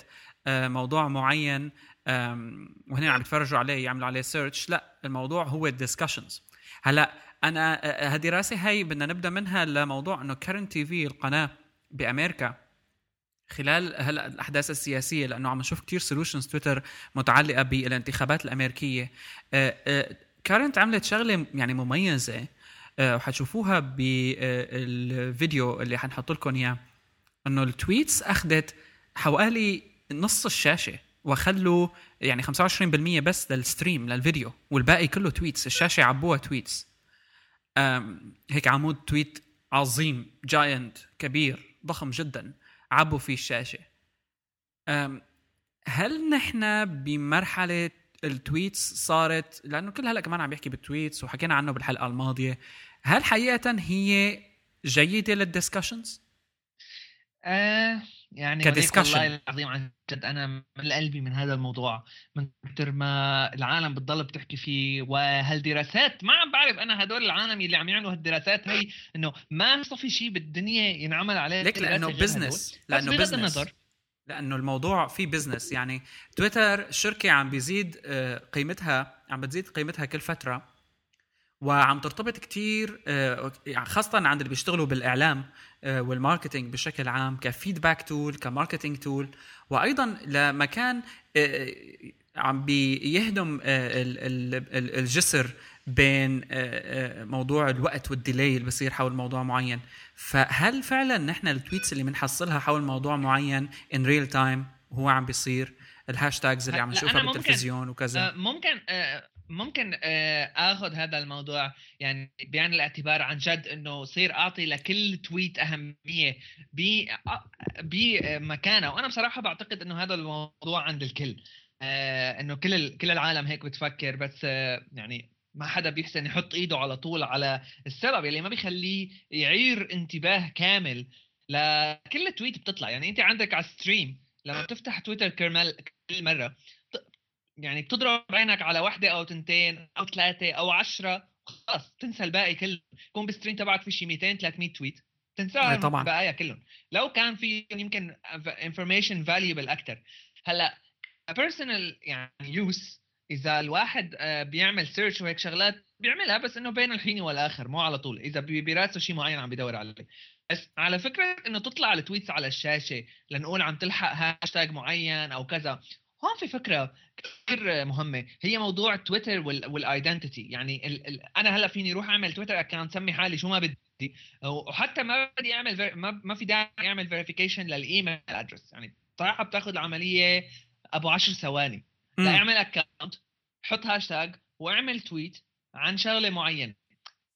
آه، موضوع معين وهن عم يتفرجوا عليه يعملوا عليه search لا الموضوع هو ال discussions هلا أنا آه، هالدراسه هي بدنا نبدأ منها لموضوع إنه Current TV القناة بأمريكا. خلال هلا الأحداث السياسية لأنه عم نشوف كثير solutions تويتر متعلقة بالانتخابات الأمريكية. Current عملت شغلة يعني مميزة. آه، وحتشوفوها بالفيديو اللي حنحط لكم إياه. إنه ال tweets أخذت حوالي نص الشاشة وخلوا يعني 25% بس لل stream للفيديو والباقي كله tweets. الشاشة عبوها tweets. هيك عمود tweet عظيم giant كبير ضخم جدا. عبوا فيه الشاشة. هل نحن بمرحلة ال tweets صارت لأنه كل هلأ كمان عم يحكي بال tweets وحكينا عنه بالحلقة الماضية هل حقيقة هي جيدة لل discussions؟ آه يعني ك discussion والله العظيم عن جد أنا من قلبي من هذا الموضوع من كثر ما العالم بتضل بتحكي فيه وهالدراسات ما عم بعرف أنا هدول العالم اللي عم يعملوا هالدراسات هي إنه ما صفي شيء بالدنيا ينعمل عليه ليك لأنه business لأنه business النظر. لأنه الموضوع في business يعني تويتر شركة عم بيزيد آه، قيمتها عم بتزيد قيمتها كل فترة. وعم ترتبط كتير آه، خاصة عند اللي بيشتغلوا بالإعلام آه، وال marketing بشكل عام ك feedback tool ك marketing tool وأيضا لمكان آه، عم بيهدم الجسر بين موضوع الوقت وال delay اللي بصير حول موضوع معين. فهل فعلا نحن ال tweets اللي بنحصلها حول موضوع معين in real time هو عم بيصير؟ ال hashtags اللي عم نشوفها بالتلفزيون وكذا. ممكن ممكن آه، آخذ هذا الموضوع يعني بعين الاعتبار عن جد إنه صير أعطي لكل تويت أهمية بمكانه وأنا بصراحة بعتقد إنه هذا الموضوع عند الكل. آه، إنه كل كل العالم هيك بتفكر بس آه، يعني ما حدا بيحسن يحط إيده على طول على السبب اللي ما بيخليه يعير انتباه كامل لكل تويت بتطلع. يعني أنت عندك على ستريم لما بتفتح تويتر كرمال كل مرة يعني بتضرب عينك على واحدة أو تنتين أو ثلاثة أو عشرة خلاص تنسى الباقي كله يكون بال stream تبعك في شي 200 300 tweet. تنساها طبعا. البقايا كلهم. لو كان في يمكن information valuable أكثر هلأ personal يعني use إذا الواحد آه، بيعمل search وهيك شغلات بيعملها بس إنه بين الحين والآخر مو على طول. إذا براسه شيء معين عم بدور عليه. بس على فكرة إنه تطلع ال tweets على الشاشة لنقول عم تلحق هاشتاج معين أو كذا. هون في فكرة كثير مهمة هي موضوع تويتر وال identity يعني ال ال أنا هلأ فيني أروح أعمل تويتر account سمي حالي شو ما بدي. وحتى ما بدي أعمل ما, ما في داعي أعمل verification لل email address يعني صراحة بتاخذ العملية أبو 10 ثواني. لأ اعمل account حط هاشتاج واعمل tweet عن شغلة معينة.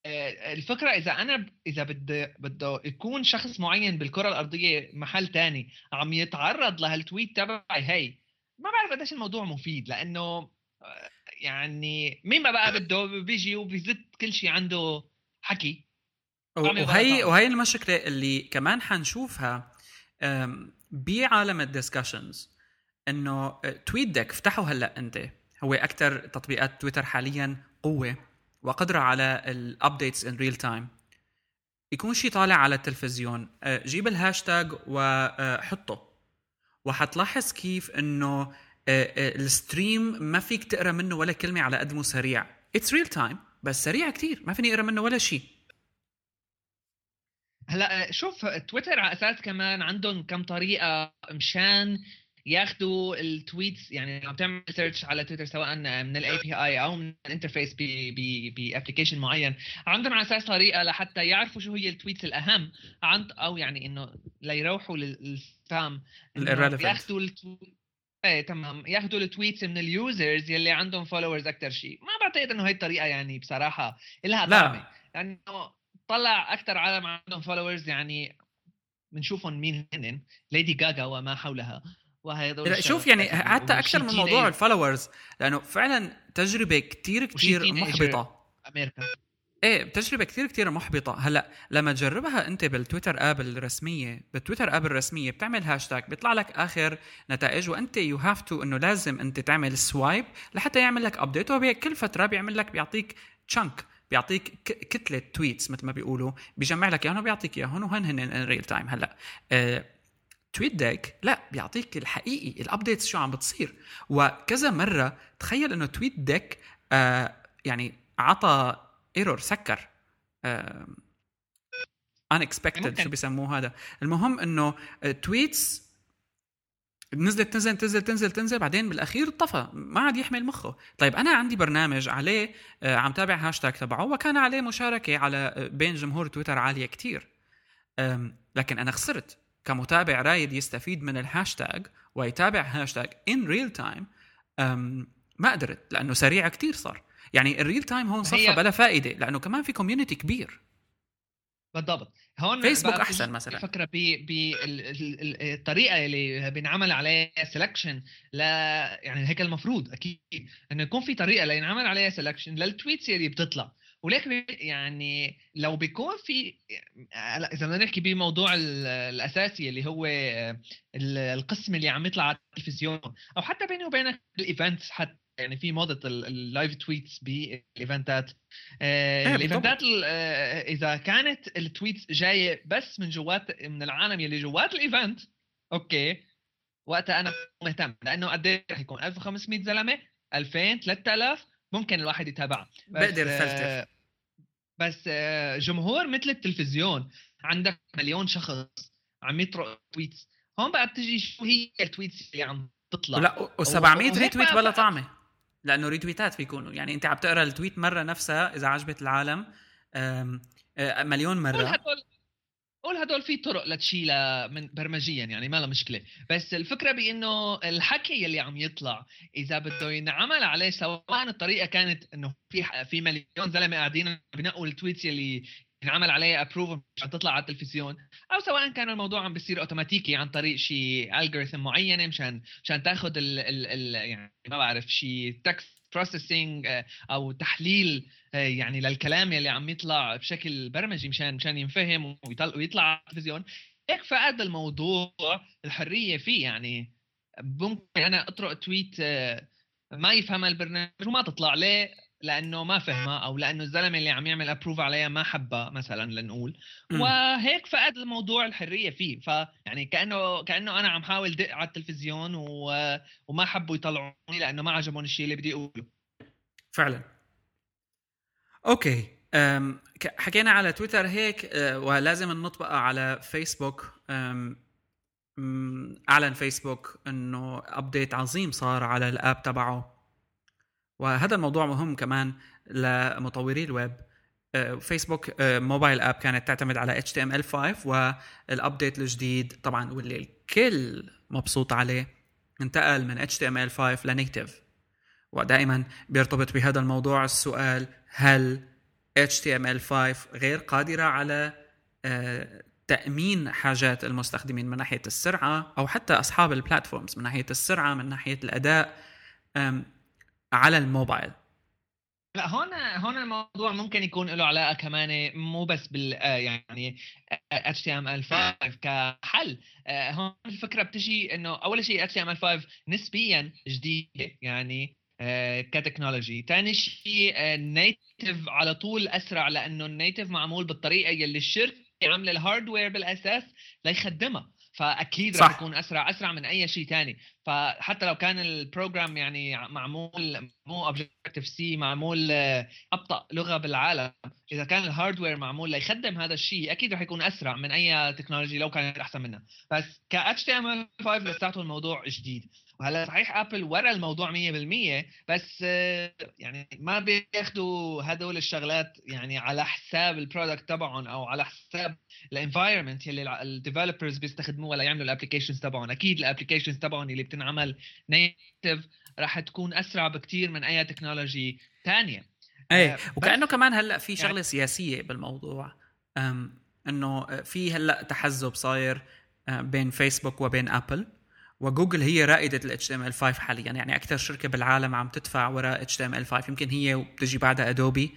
آه، الفكرة إذا أنا إذا بده بده يكون شخص معين بالكرة الأرضية محل تاني عم يتعرض لهال tweet تبعي هي ما بعرف قديش الموضوع مفيد لأنه آه، يعني مين ما بقى بده بيجي وبيزت كل شيء عنده حكي. وهي وهي المشكلة اللي كمان حنشوفها بعالم ال discussions إنه TweetDeck افتحوا هلأ أنت. هو أكثر تطبيقات تويتر حاليا قوة وقدرة على ال updates in real time يكون شيء طالع على التلفزيون. آه، جيب الهاشتاج وحطه وحتلاحظ كيف إنه آه، آه، ال stream ما فيك تقرأ منه ولا كلمة على قد سريع. it's real time بس سريع كتير ما فيني أقرأ منه ولا شيء هلأ شوف تويتر على أساس كمان عندهم كم طريقة مشان ياخذوا ال tweets يعني لو بتعمل search على تويتر سواء من ال API أو من ال interface ب application معين عندهم على أساس طريقة لحتى يعرفوا شو هي ال tweets الأهم عند أو يعني إنه ليروحوا لل spam ياخذوا ال tweet إيه تمام. ياخذوا ال tweets من ال users يلي عندهم followers أكثر شيء ما بعتقد إنه هي الطريقة يعني بصراحة لها طعمة لأنه طلع أكثر عالم عندهم followers يعني بنشوفهم مين هن ليدي جاجا وما حولها. وهذول شوف يعني حتى أكثر من موضوع ال followers لأنه فعلا تجربة كثير كثير محبطة. أمريكا. إيه تجربة كثير كثير محبطة. هلأ لما تجربها أنت بالتويتر app الرسمية بالتويتر app الرسمية بتعمل هاشتاج بيطلع لك آخر نتائج وأنت you have to إنه لازم أنت تعمل swipe لحتى يعمل لك update وكل فترة بيعمل لك بيعطيك chunk بيعطيك كتلة tweets مثل ما بيقولوا بيجمع لك اياهم وبيعطيك اياهم وهن هن in real time هلأ آه TweetDeck لا بيعطيك الحقيقي ال updates شو عم بتصير. وكذا مرة تخيل إنه TweetDeck آه يعني عطى error سكر. آه unexpected شو بيسموه هذا. المهم إنه tweets نزلت تنزل تنزل تنزل تنزل بعدين بالأخير طفى ما عاد يحمل مخه. طيب أنا عندي برنامج عليه آه، عم تابع هاشتاج تبعه وكان عليه مشاركة على آه، بين جمهور تويتر عالية كتير. لكن أنا خسرت. كمتابع رايد يستفيد من الهاشتاج ويتابع هاشتاج in real time ما قدرت لأنه سريع كتير صار. يعني ال real time هون صفى بلا فائدة لأنه كمان في community كبير. بالضبط. هون فيسبوك أحسن مثلا. الفكرة بالطريقة اللي بينعمل عليها سelection ل يعني هيك المفروض أكيد إنه يكون في طريقة لينعمل عليها سelection لل tweets اللي بتطلع. ولكن يعني لو بيكون في إذا بدنا نحكي بموضوع الأساسي اللي هو القسم اللي عم يطلع على التلفزيون أو حتى بيني وبينك ال events حتى يعني في موضة ال live tweets بالايفنتات الايفنتات إذا كانت ال tweets جاية بس من جوات من العالم يلي جوات ال event okay وقتها أنا مهتم لأنه قد إيه رح يكون؟ 1500 زلمة 2000 3000 ممكن الواحد يتابعها. بقدر فلتر بس آه جمهور مثل التلفزيون عندك مليون شخص عم يطرق tweets هون بقى بتجي شو هي ال tweets اللي عم تطلع؟ لا و700 retweet بلا طعمة. لأنه ريتويتات بيكونوا. يعني أنت عم تقرأ ال tweet مرة نفسها إذا عجبت العالم مليون مرة. هدول قول هدول في طرق لتشيلها من برمجيا يعني ما لها مشكلة. بس الفكرة بإنه الحكي اللي عم يطلع إذا بده ينعمل عليه سواء الطريقة كانت إنه في في مليون زلمة قاعدين بنقوا ال tweets اللي ينعمل عليه approve عشان تطلع على التلفزيون أو سواء كان الموضوع عم بيصير اوتوماتيكي عن طريق شيء algorithm معينة مشان مشان تاخذ ال ال ال يعني ما بعرف شيء text processing أو تحليل آه، يعني للكلام اللي عم يطلع بشكل برمجي مشان مشان ينفهم ويطلع على التلفزيون. هيك فقد الموضوع الحرية فيه. يعني ممكن أنا أطرق tweet آه، ما يفهمها البرنامج وما تطلع ليه. لأنه ما فهمها أو لأنه الزلمة اللي عم يعمل approve عليها ما حبها مثلا لنقول. وهيك فقد الموضوع الحرية فيه. فيعني كأنه كأنه أنا عم حاول دق على التلفزيون و... وما حبوا يطلعوني لأنه ما عجبهم الشيء اللي بدي أقوله. فعلا. okay. أم حكينا على تويتر هيك أه، ولازم ننط على فيسبوك. أعلن فيسبوك إنه update عظيم صار على ال app تبعه. وهذا الموضوع مهم كمان لمطوري الويب. فيسبوك mobile app كانت تعتمد على HTML5 وال update الجديد طبعا واللي الكل مبسوط عليه انتقل من HTML5 ل native ودائما بيرتبط بهذا الموضوع السؤال هل HTML5 غير قادرة على آه، تأمين حاجات المستخدمين من ناحية السرعة أو حتى أصحاب ال platforms من ناحية السرعة من ناحية الأداء؟ على الموبايل. لا هون هون الموضوع ممكن يكون له علاقة كمان مو بس بال آه، يعني HTML5 كحل. آه، هون الفكرة بتجي إنه أول شيء HTML5 نسبيا جديدة يعني ك technology. ثاني شيء ال native على طول أسرع لأنه ال native معمول بالطريقة يلي الشركة عاملة ال hardware بالأساس ليخدمها. فأكيد راح يكون أسرع أسرع من أي شيء ثاني فحتى لو كان ال program يعني معمول مو Objective-C معمول آه، أبطأ لغة بالعالم إذا كان ال hardware معمول ليخدم هذا الشيء أكيد راح يكون أسرع من أي technology لو كانت أحسن منها. بس ك HTML5 لساته الموضوع جديد. وهلا صحيح ابل ورا الموضوع 100% بس آه، يعني ما بياخذوا هدول الشغلات يعني على حساب ال product تبعهم أو على حساب ال environment يلي ال developers بيستخدموه ولا يعملوا ال applications تبعهم. أكيد ال applications تبعهم اللي بتنعمل native راح تكون أسرع بكثير من أي technology ثانية إيه وكأنه كمان هلأ في شغلة يعني سياسية بالموضوع. إنه في هلأ تحزب صاير آه، بين فيسبوك وبين ابل وجوجل هي رائدة ال HTML5 حاليا. يعني أكثر شركة بالعالم عم تدفع وراء HTML5 يمكن هي وبتجي بعدها أدوبي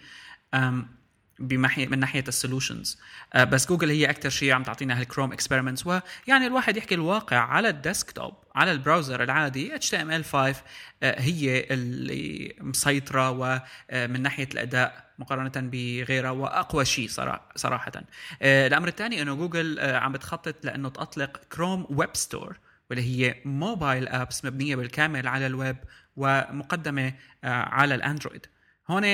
بمحي من ناحية ال solutions آه، بس جوجل هي أكثر شيء عم تعطينا هال Chrome Experiments ويعني الواحد يحكي الواقع على ال desktop على ال browser العادي. HTML5 آه، هي اللي مسيطرة ومن آه، ناحية الأداء مقارنة بغيرها. وأقوى شيء صراحة. الأمر الثاني إنه جوجل عم بتخطط لأنه تطلق Chrome Web Store واللي هي mobile apps مبنية بالكامل على الويب ومقدمة على الأندرويد. هون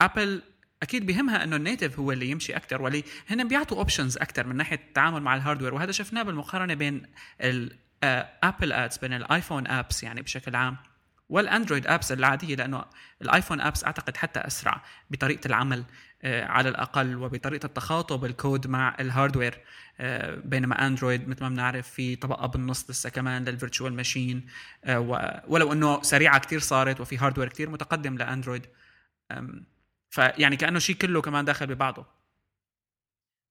ابل أكيد بهمها إنه ال native هو اللي يمشي أكثر ولي هن بيعطوا options أكثر من ناحية التعامل مع ال hardware وهذا شفناه بالمقارنة بين ال Apple apps بين ال iPhone apps يعني بشكل عام وال Android apps العادية لأنه ال iPhone apps أعتقد حتى أسرع بطريقة العمل. آه، على الأقل وبطريقة التخاطب الكود مع ال hardware. آه، بينما أندرويد مثل ما بنعرف في طبقة بالنص لسه كمان لل virtual machine. آه، ولو إنه سريعة كثير صارت وفي hardware كثير متقدم لأندرويد. فيعني كأنه شيء كله كمان داخل ببعضه.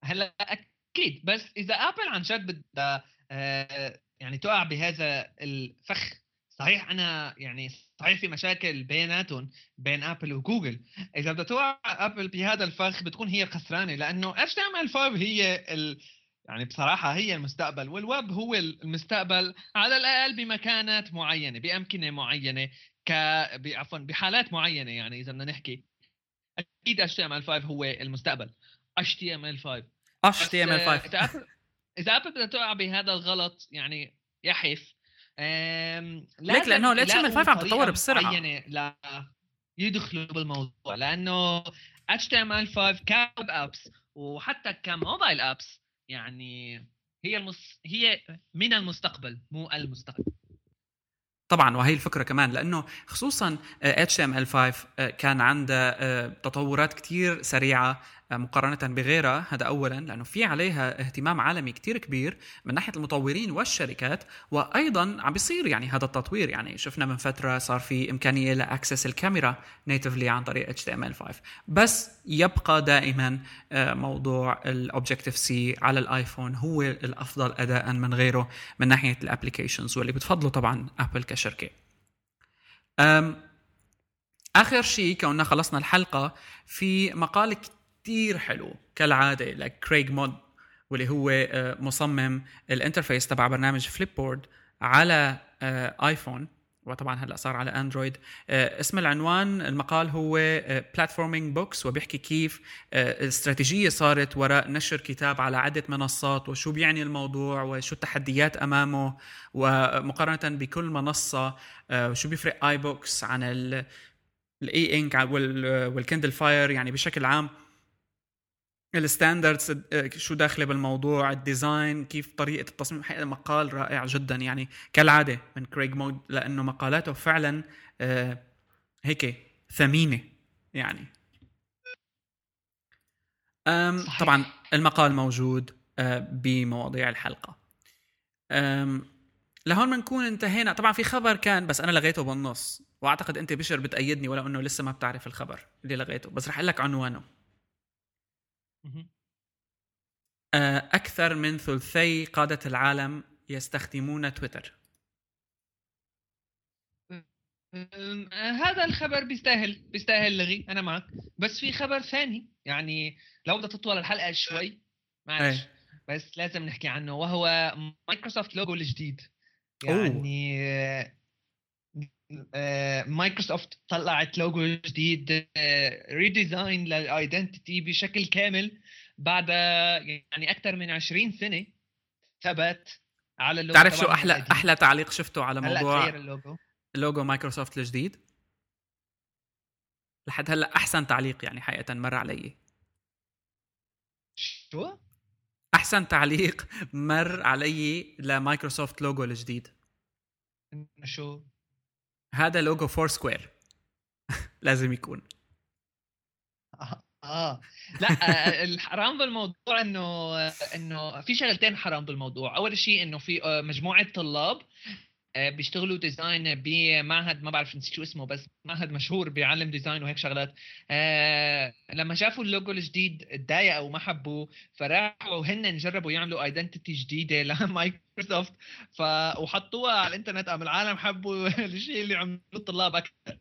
هلا أكيد. بس إذا آبل عن جد بدها آه، يعني تقع بهذا الفخ صحيح أنا يعني صحيح في مشاكل بيناتهم بين ابل وجوجل. إذا بدها توقع ابل بهذا الفخ بتكون هي الخسرانه لأنه HTML 5 هي ال يعني بصراحة هي المستقبل والويب هو المستقبل على الأقل بمكانات معينة بأمكنة معينة ك عفوا بحالات معينة يعني إذا بدنا نحكي. أكيد HTML5 هو المستقبل. HTML5 HTML5 إذا ابل بدها تقع بهذا الغلط يعني يحف ليك لأنه ال HTML5 عم تتطور بسرعة. لا يدخلوا بالموضوع لأنه HTML5 ك web apps وحتى ك mobile apps يعني هي المس... هي من المستقبل مو المستقبل. طبعا وهي الفكرة كمان لأنه خصوصا HTML5 آه، كان عندها آه، تطورات كثير سريعة مقارنة بغيرها هذا أولا لأنه في عليها اهتمام عالمي كتير كبير من ناحية المطورين والشركات وأيضا عم بيصير يعني هذا التطوير. يعني شفنا من فترة صار في إمكانية ل access الكاميرا natively عن طريق HTML5 بس يبقى دائما آه، موضوع ال Objective-C على الآيفون هو الأفضل أداء من غيره من ناحية ال applications واللي بتفضله طبعا أبل كشركة. آخر شيء كوننا خلصنا الحلقة في مقال كتير حلو كالعادة لكريغ مود واللي هو آه، مصمم ال interface تبع برنامج Flipboard على ايفون آه، وطبعا هلأ صار على اندرويد آه، اسم العنوان المقال هو Platforming Books وبيحكي كيف الاستراتيجيه صارت وراء نشر كتاب على عدة منصات وشو بيعني الموضوع وشو التحديات أمامه ومقارنة بكل منصة وشو بيفرق iBooks عن ال e-ink وال Kindle Fire يعني بشكل عام. ال standards آه، شو داخلة بالموضوع ال design كيف طريقة التصميم. حقيقة مقال رائع جدا يعني كالعادة من كريغ مود لأنه مقالاته فعلا آه، هيك ثمينة يعني. صحيح. طبعا المقال موجود آه، بمواضيع الحلقة. لهون بنكون انتهينا. طبعا في خبر كان بس أنا لغيته بالنص وأعتقد أنت بشر بتأيدني ولو إنه لسه ما بتعرف الخبر اللي لغيته بس رح أقول لك عنوانه. أكثر من ثلثي قادة العالم يستخدمون تويتر. هذا الخبر بيستاهل بيستاهل لغي أنا معك. بس في خبر ثاني يعني لو بدها تطول الحلقة شوي معلش بس لازم نحكي عنه وهو مايكروسوفت لوجو الجديد. يعني آه، مايكروسوفت طلعت لوجو جديد redesign لل identity بشكل كامل بعد يعني أكثر من 20 سنة ثبت على اللوجو تعرف شو أحلى القديم. أحلى تعليق شفته على موضوع ال logo logo مايكروسوفت الجديد؟ لحد هلأ أحسن تعليق يعني حقيقة مر علي. شو؟ أحسن تعليق مر علي لمايكروسوفت لوجو الجديد. شو؟ هذا logo Foursquare لازم يكون. آه, آه. لا آه، الحرام بالموضوع إنه إنه في شغلتين حرام بالموضوع. أول شيء إنه في آه، مجموعة طلاب آه، بيشتغلوا design بمعهد ما بعرف شو اسمه بس معهد مشهور بيعلم design وهيك شغلات. آه لما شافوا اللوجو الجديد تضايقوا وما حبوه فراحوا هن جربوا يعملوا identity جديدة لمايكروسوفت ف وحطوها على الإنترنت قام العالم حبوا الشيء اللي عملوه الطلاب أكثر.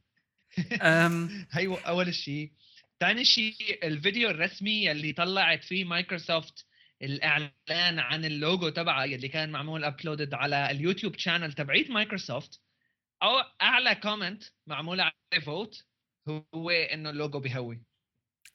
هي أول شيء. ثاني شيء الفيديو الرسمي اللي طلعت فيه مايكروسوفت الإعلان عن اللوجو تبعها اللي كان معمول uploaded على اليوتيوب channel تبعيت مايكروسوفت أو أعلى comment معمول عليه vote هو إنه اللوجو بيهوي.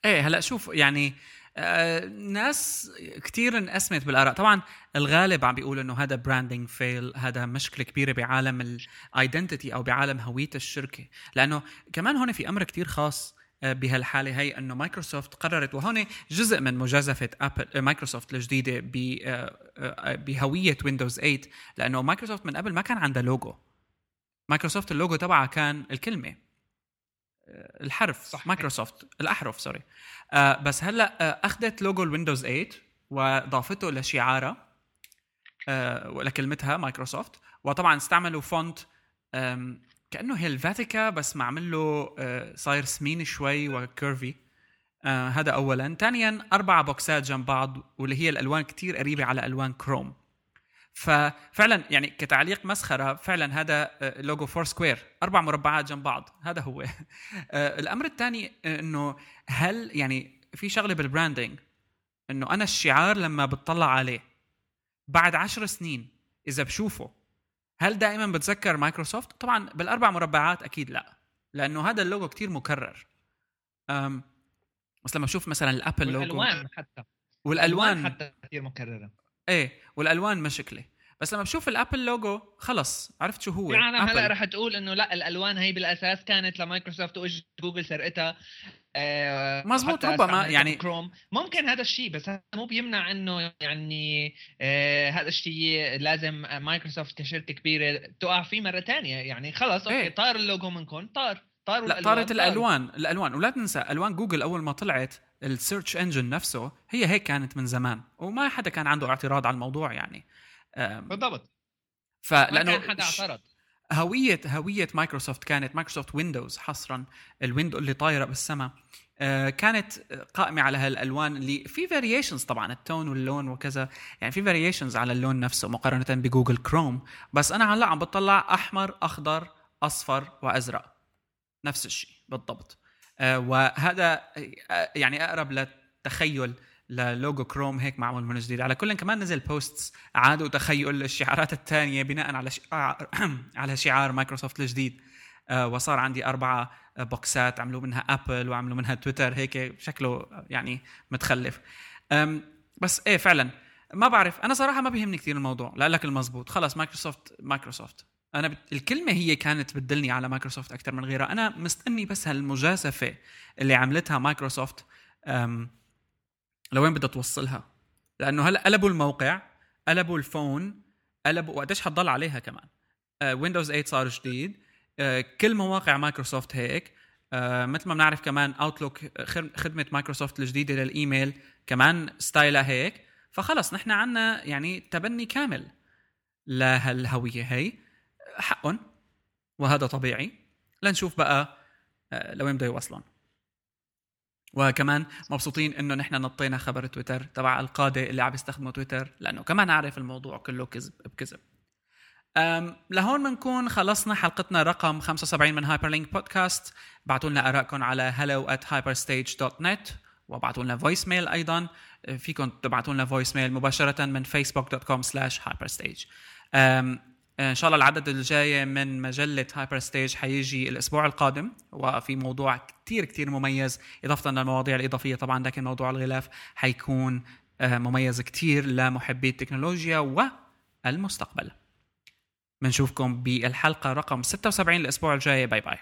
إيه هلأ شوف يعني آه ناس كثير انقسمت بالآراء. طبعا الغالب عم بيقول إنه هذا branding fail هذا مشكلة كبيرة بعالم ال identity أو بعالم هوية الشركة. لأنه كمان هون في أمر كثير خاص. بهالحالة هي أنه مايكروسوفت قررت وهون جزء من مجازفة أبل آه، مايكروسوفت الجديدة آه، بهوية ويندوز 8 لأنه مايكروسوفت من قبل ما كان عندها لوجو مايكروسوفت اللوجو تبعها كان الكلمة. الحرف صح مايكروسوفت الأحرف sorry بس هلأ أخذت لوجو الويندوز 8 وضافته لشعارها ولكلمتها مايكروسوفت وطبعا استعملوا font كأنه Helvetica بس معمل له آه، صاير سمين شوي و curvy آه هذا اولا. ثانيا أربع بوكسات جنب بعض واللي هي الألوان كتير قريبة على ألوان كروم ففعلا يعني كتعليق مسخرة فعلا هذا logo four square أربع مربعات جنب بعض. هذا هو. آه الأمر الثاني آه، إنه هل يعني في شغلة بال branding إنه أنا الشعار لما بتطلع عليه بعد عشر سنين إذا بشوفه هل دائما بتذكر مايكروسوفت؟ طبعا بالأربع مربعات أكيد لا لأنه هذا اللوجو كتير مكرر. أم بس لما أشوف مثلا ال Apple logo والألوان حتى. والألوان. حتى كثير مكررة. إيه والألوان مشكلة. بس لما بشوف ال Apple logo خلص عرفت شو هو؟ يعني هلا رح تقول إنه لا الألوان هي بالأساس كانت لمايكروسوفت واجت جوجل سرقتها. آه مزبوط ربما يعني كروم ممكن هذا الشيء بس هذا مو بيمنع إنه يعني آه هذا الشيء لازم مايكروسوفت كشركة كبيرة تقع فيه مرة ثانية يعني خلص okay إيه. طار اللوجو منكم طار طار لا طارت الألوان طار. الألوان ولا تنسى ألوان جوجل أول ما طلعت ال search engine نفسه هي هيك كانت من زمان. وما حدا كان عنده اعتراض على الموضوع يعني. بالضبط. فلأنه كان حدا اعترض. هويه هوية مايكروسوفت كانت مايكروسوفت ويندوز حصرا ال window اللي طايرة بالسماء آه، كانت قائمة على هالألوان اللي في variations طبعا ال tone واللون وكذا. يعني في variations على اللون نفسه مقارنة بجوجل كروم بس أنا هلأ عم بطلع أحمر أخضر أصفر وأزرق. نفس الشيء بالضبط. آه، وهذا آه، يعني أقرب للتخيل. للوجو كروم هيك معمول من جديد. على كل كمان نزل posts عادوا تخيل الشعارات الثانية بناء على شعار على شعار مايكروسوفت الجديد. آه، وصار عندي أربعة بوكسات عملوا منها أبل وعملوا منها تويتر هيك شكله يعني متخلف. بس إيه فعلا. ما بعرف أنا صراحة ما بيهمني كثير الموضوع. لا لك المزبوط. خلص مايكروسوفت مايكروسوفت. أنا ب... الكلمة هي كانت بتدلني على مايكروسوفت أكثر من غيرها. أنا مستني بس هالمجازفة اللي عملتها مايكروسوفت. أم لوين بدها توصلها؟ لأنه هلأ قلبوا الموقع قلبوا ال phone قلبوا وقديش حتضل عليها كمان. ويندوز 8 صار جديد. آه, كل مواقع مايكروسوفت هيك. آه, مثل ما بنعرف كمان Outlook خدمة مايكروسوفت الجديدة للإيميل كمان style ها هيك. فخلص نحن عنا يعني تبني كامل لهالهوية هي. حقهم وهذا طبيعي. لنشوف بقى لوين بده يوصلون وكمان مبسوطين إنه نحن نطينا خبر تويتر تبع القادة اللي عم يستخدموا تويتر لأنه كمان عارف الموضوع كله كذب بكذب. لهون بنكون خلصنا حلقتنا رقم 75 من هايبر لينك بودكاست بعتوا لنا آرائكم على hello at hyperstage.net وابعتوا لنا voice mail أيضا. فيكم تبعتوا لنا voice mail مباشرة من facebook.com slash hyperstage. إن شاء الله العدد الجاي من مجلة هايبر ستيج حيجي الأسبوع القادم وفي موضوع كتير كتير مميز إضافة للمواضيع الإضافية طبعا لكن موضوع الغلاف حيكون آه، مميز كتير لمحبي التكنولوجيا والمستقبل. بنشوفكم بالحلقة رقم 76 الأسبوع الجاي. باي باي.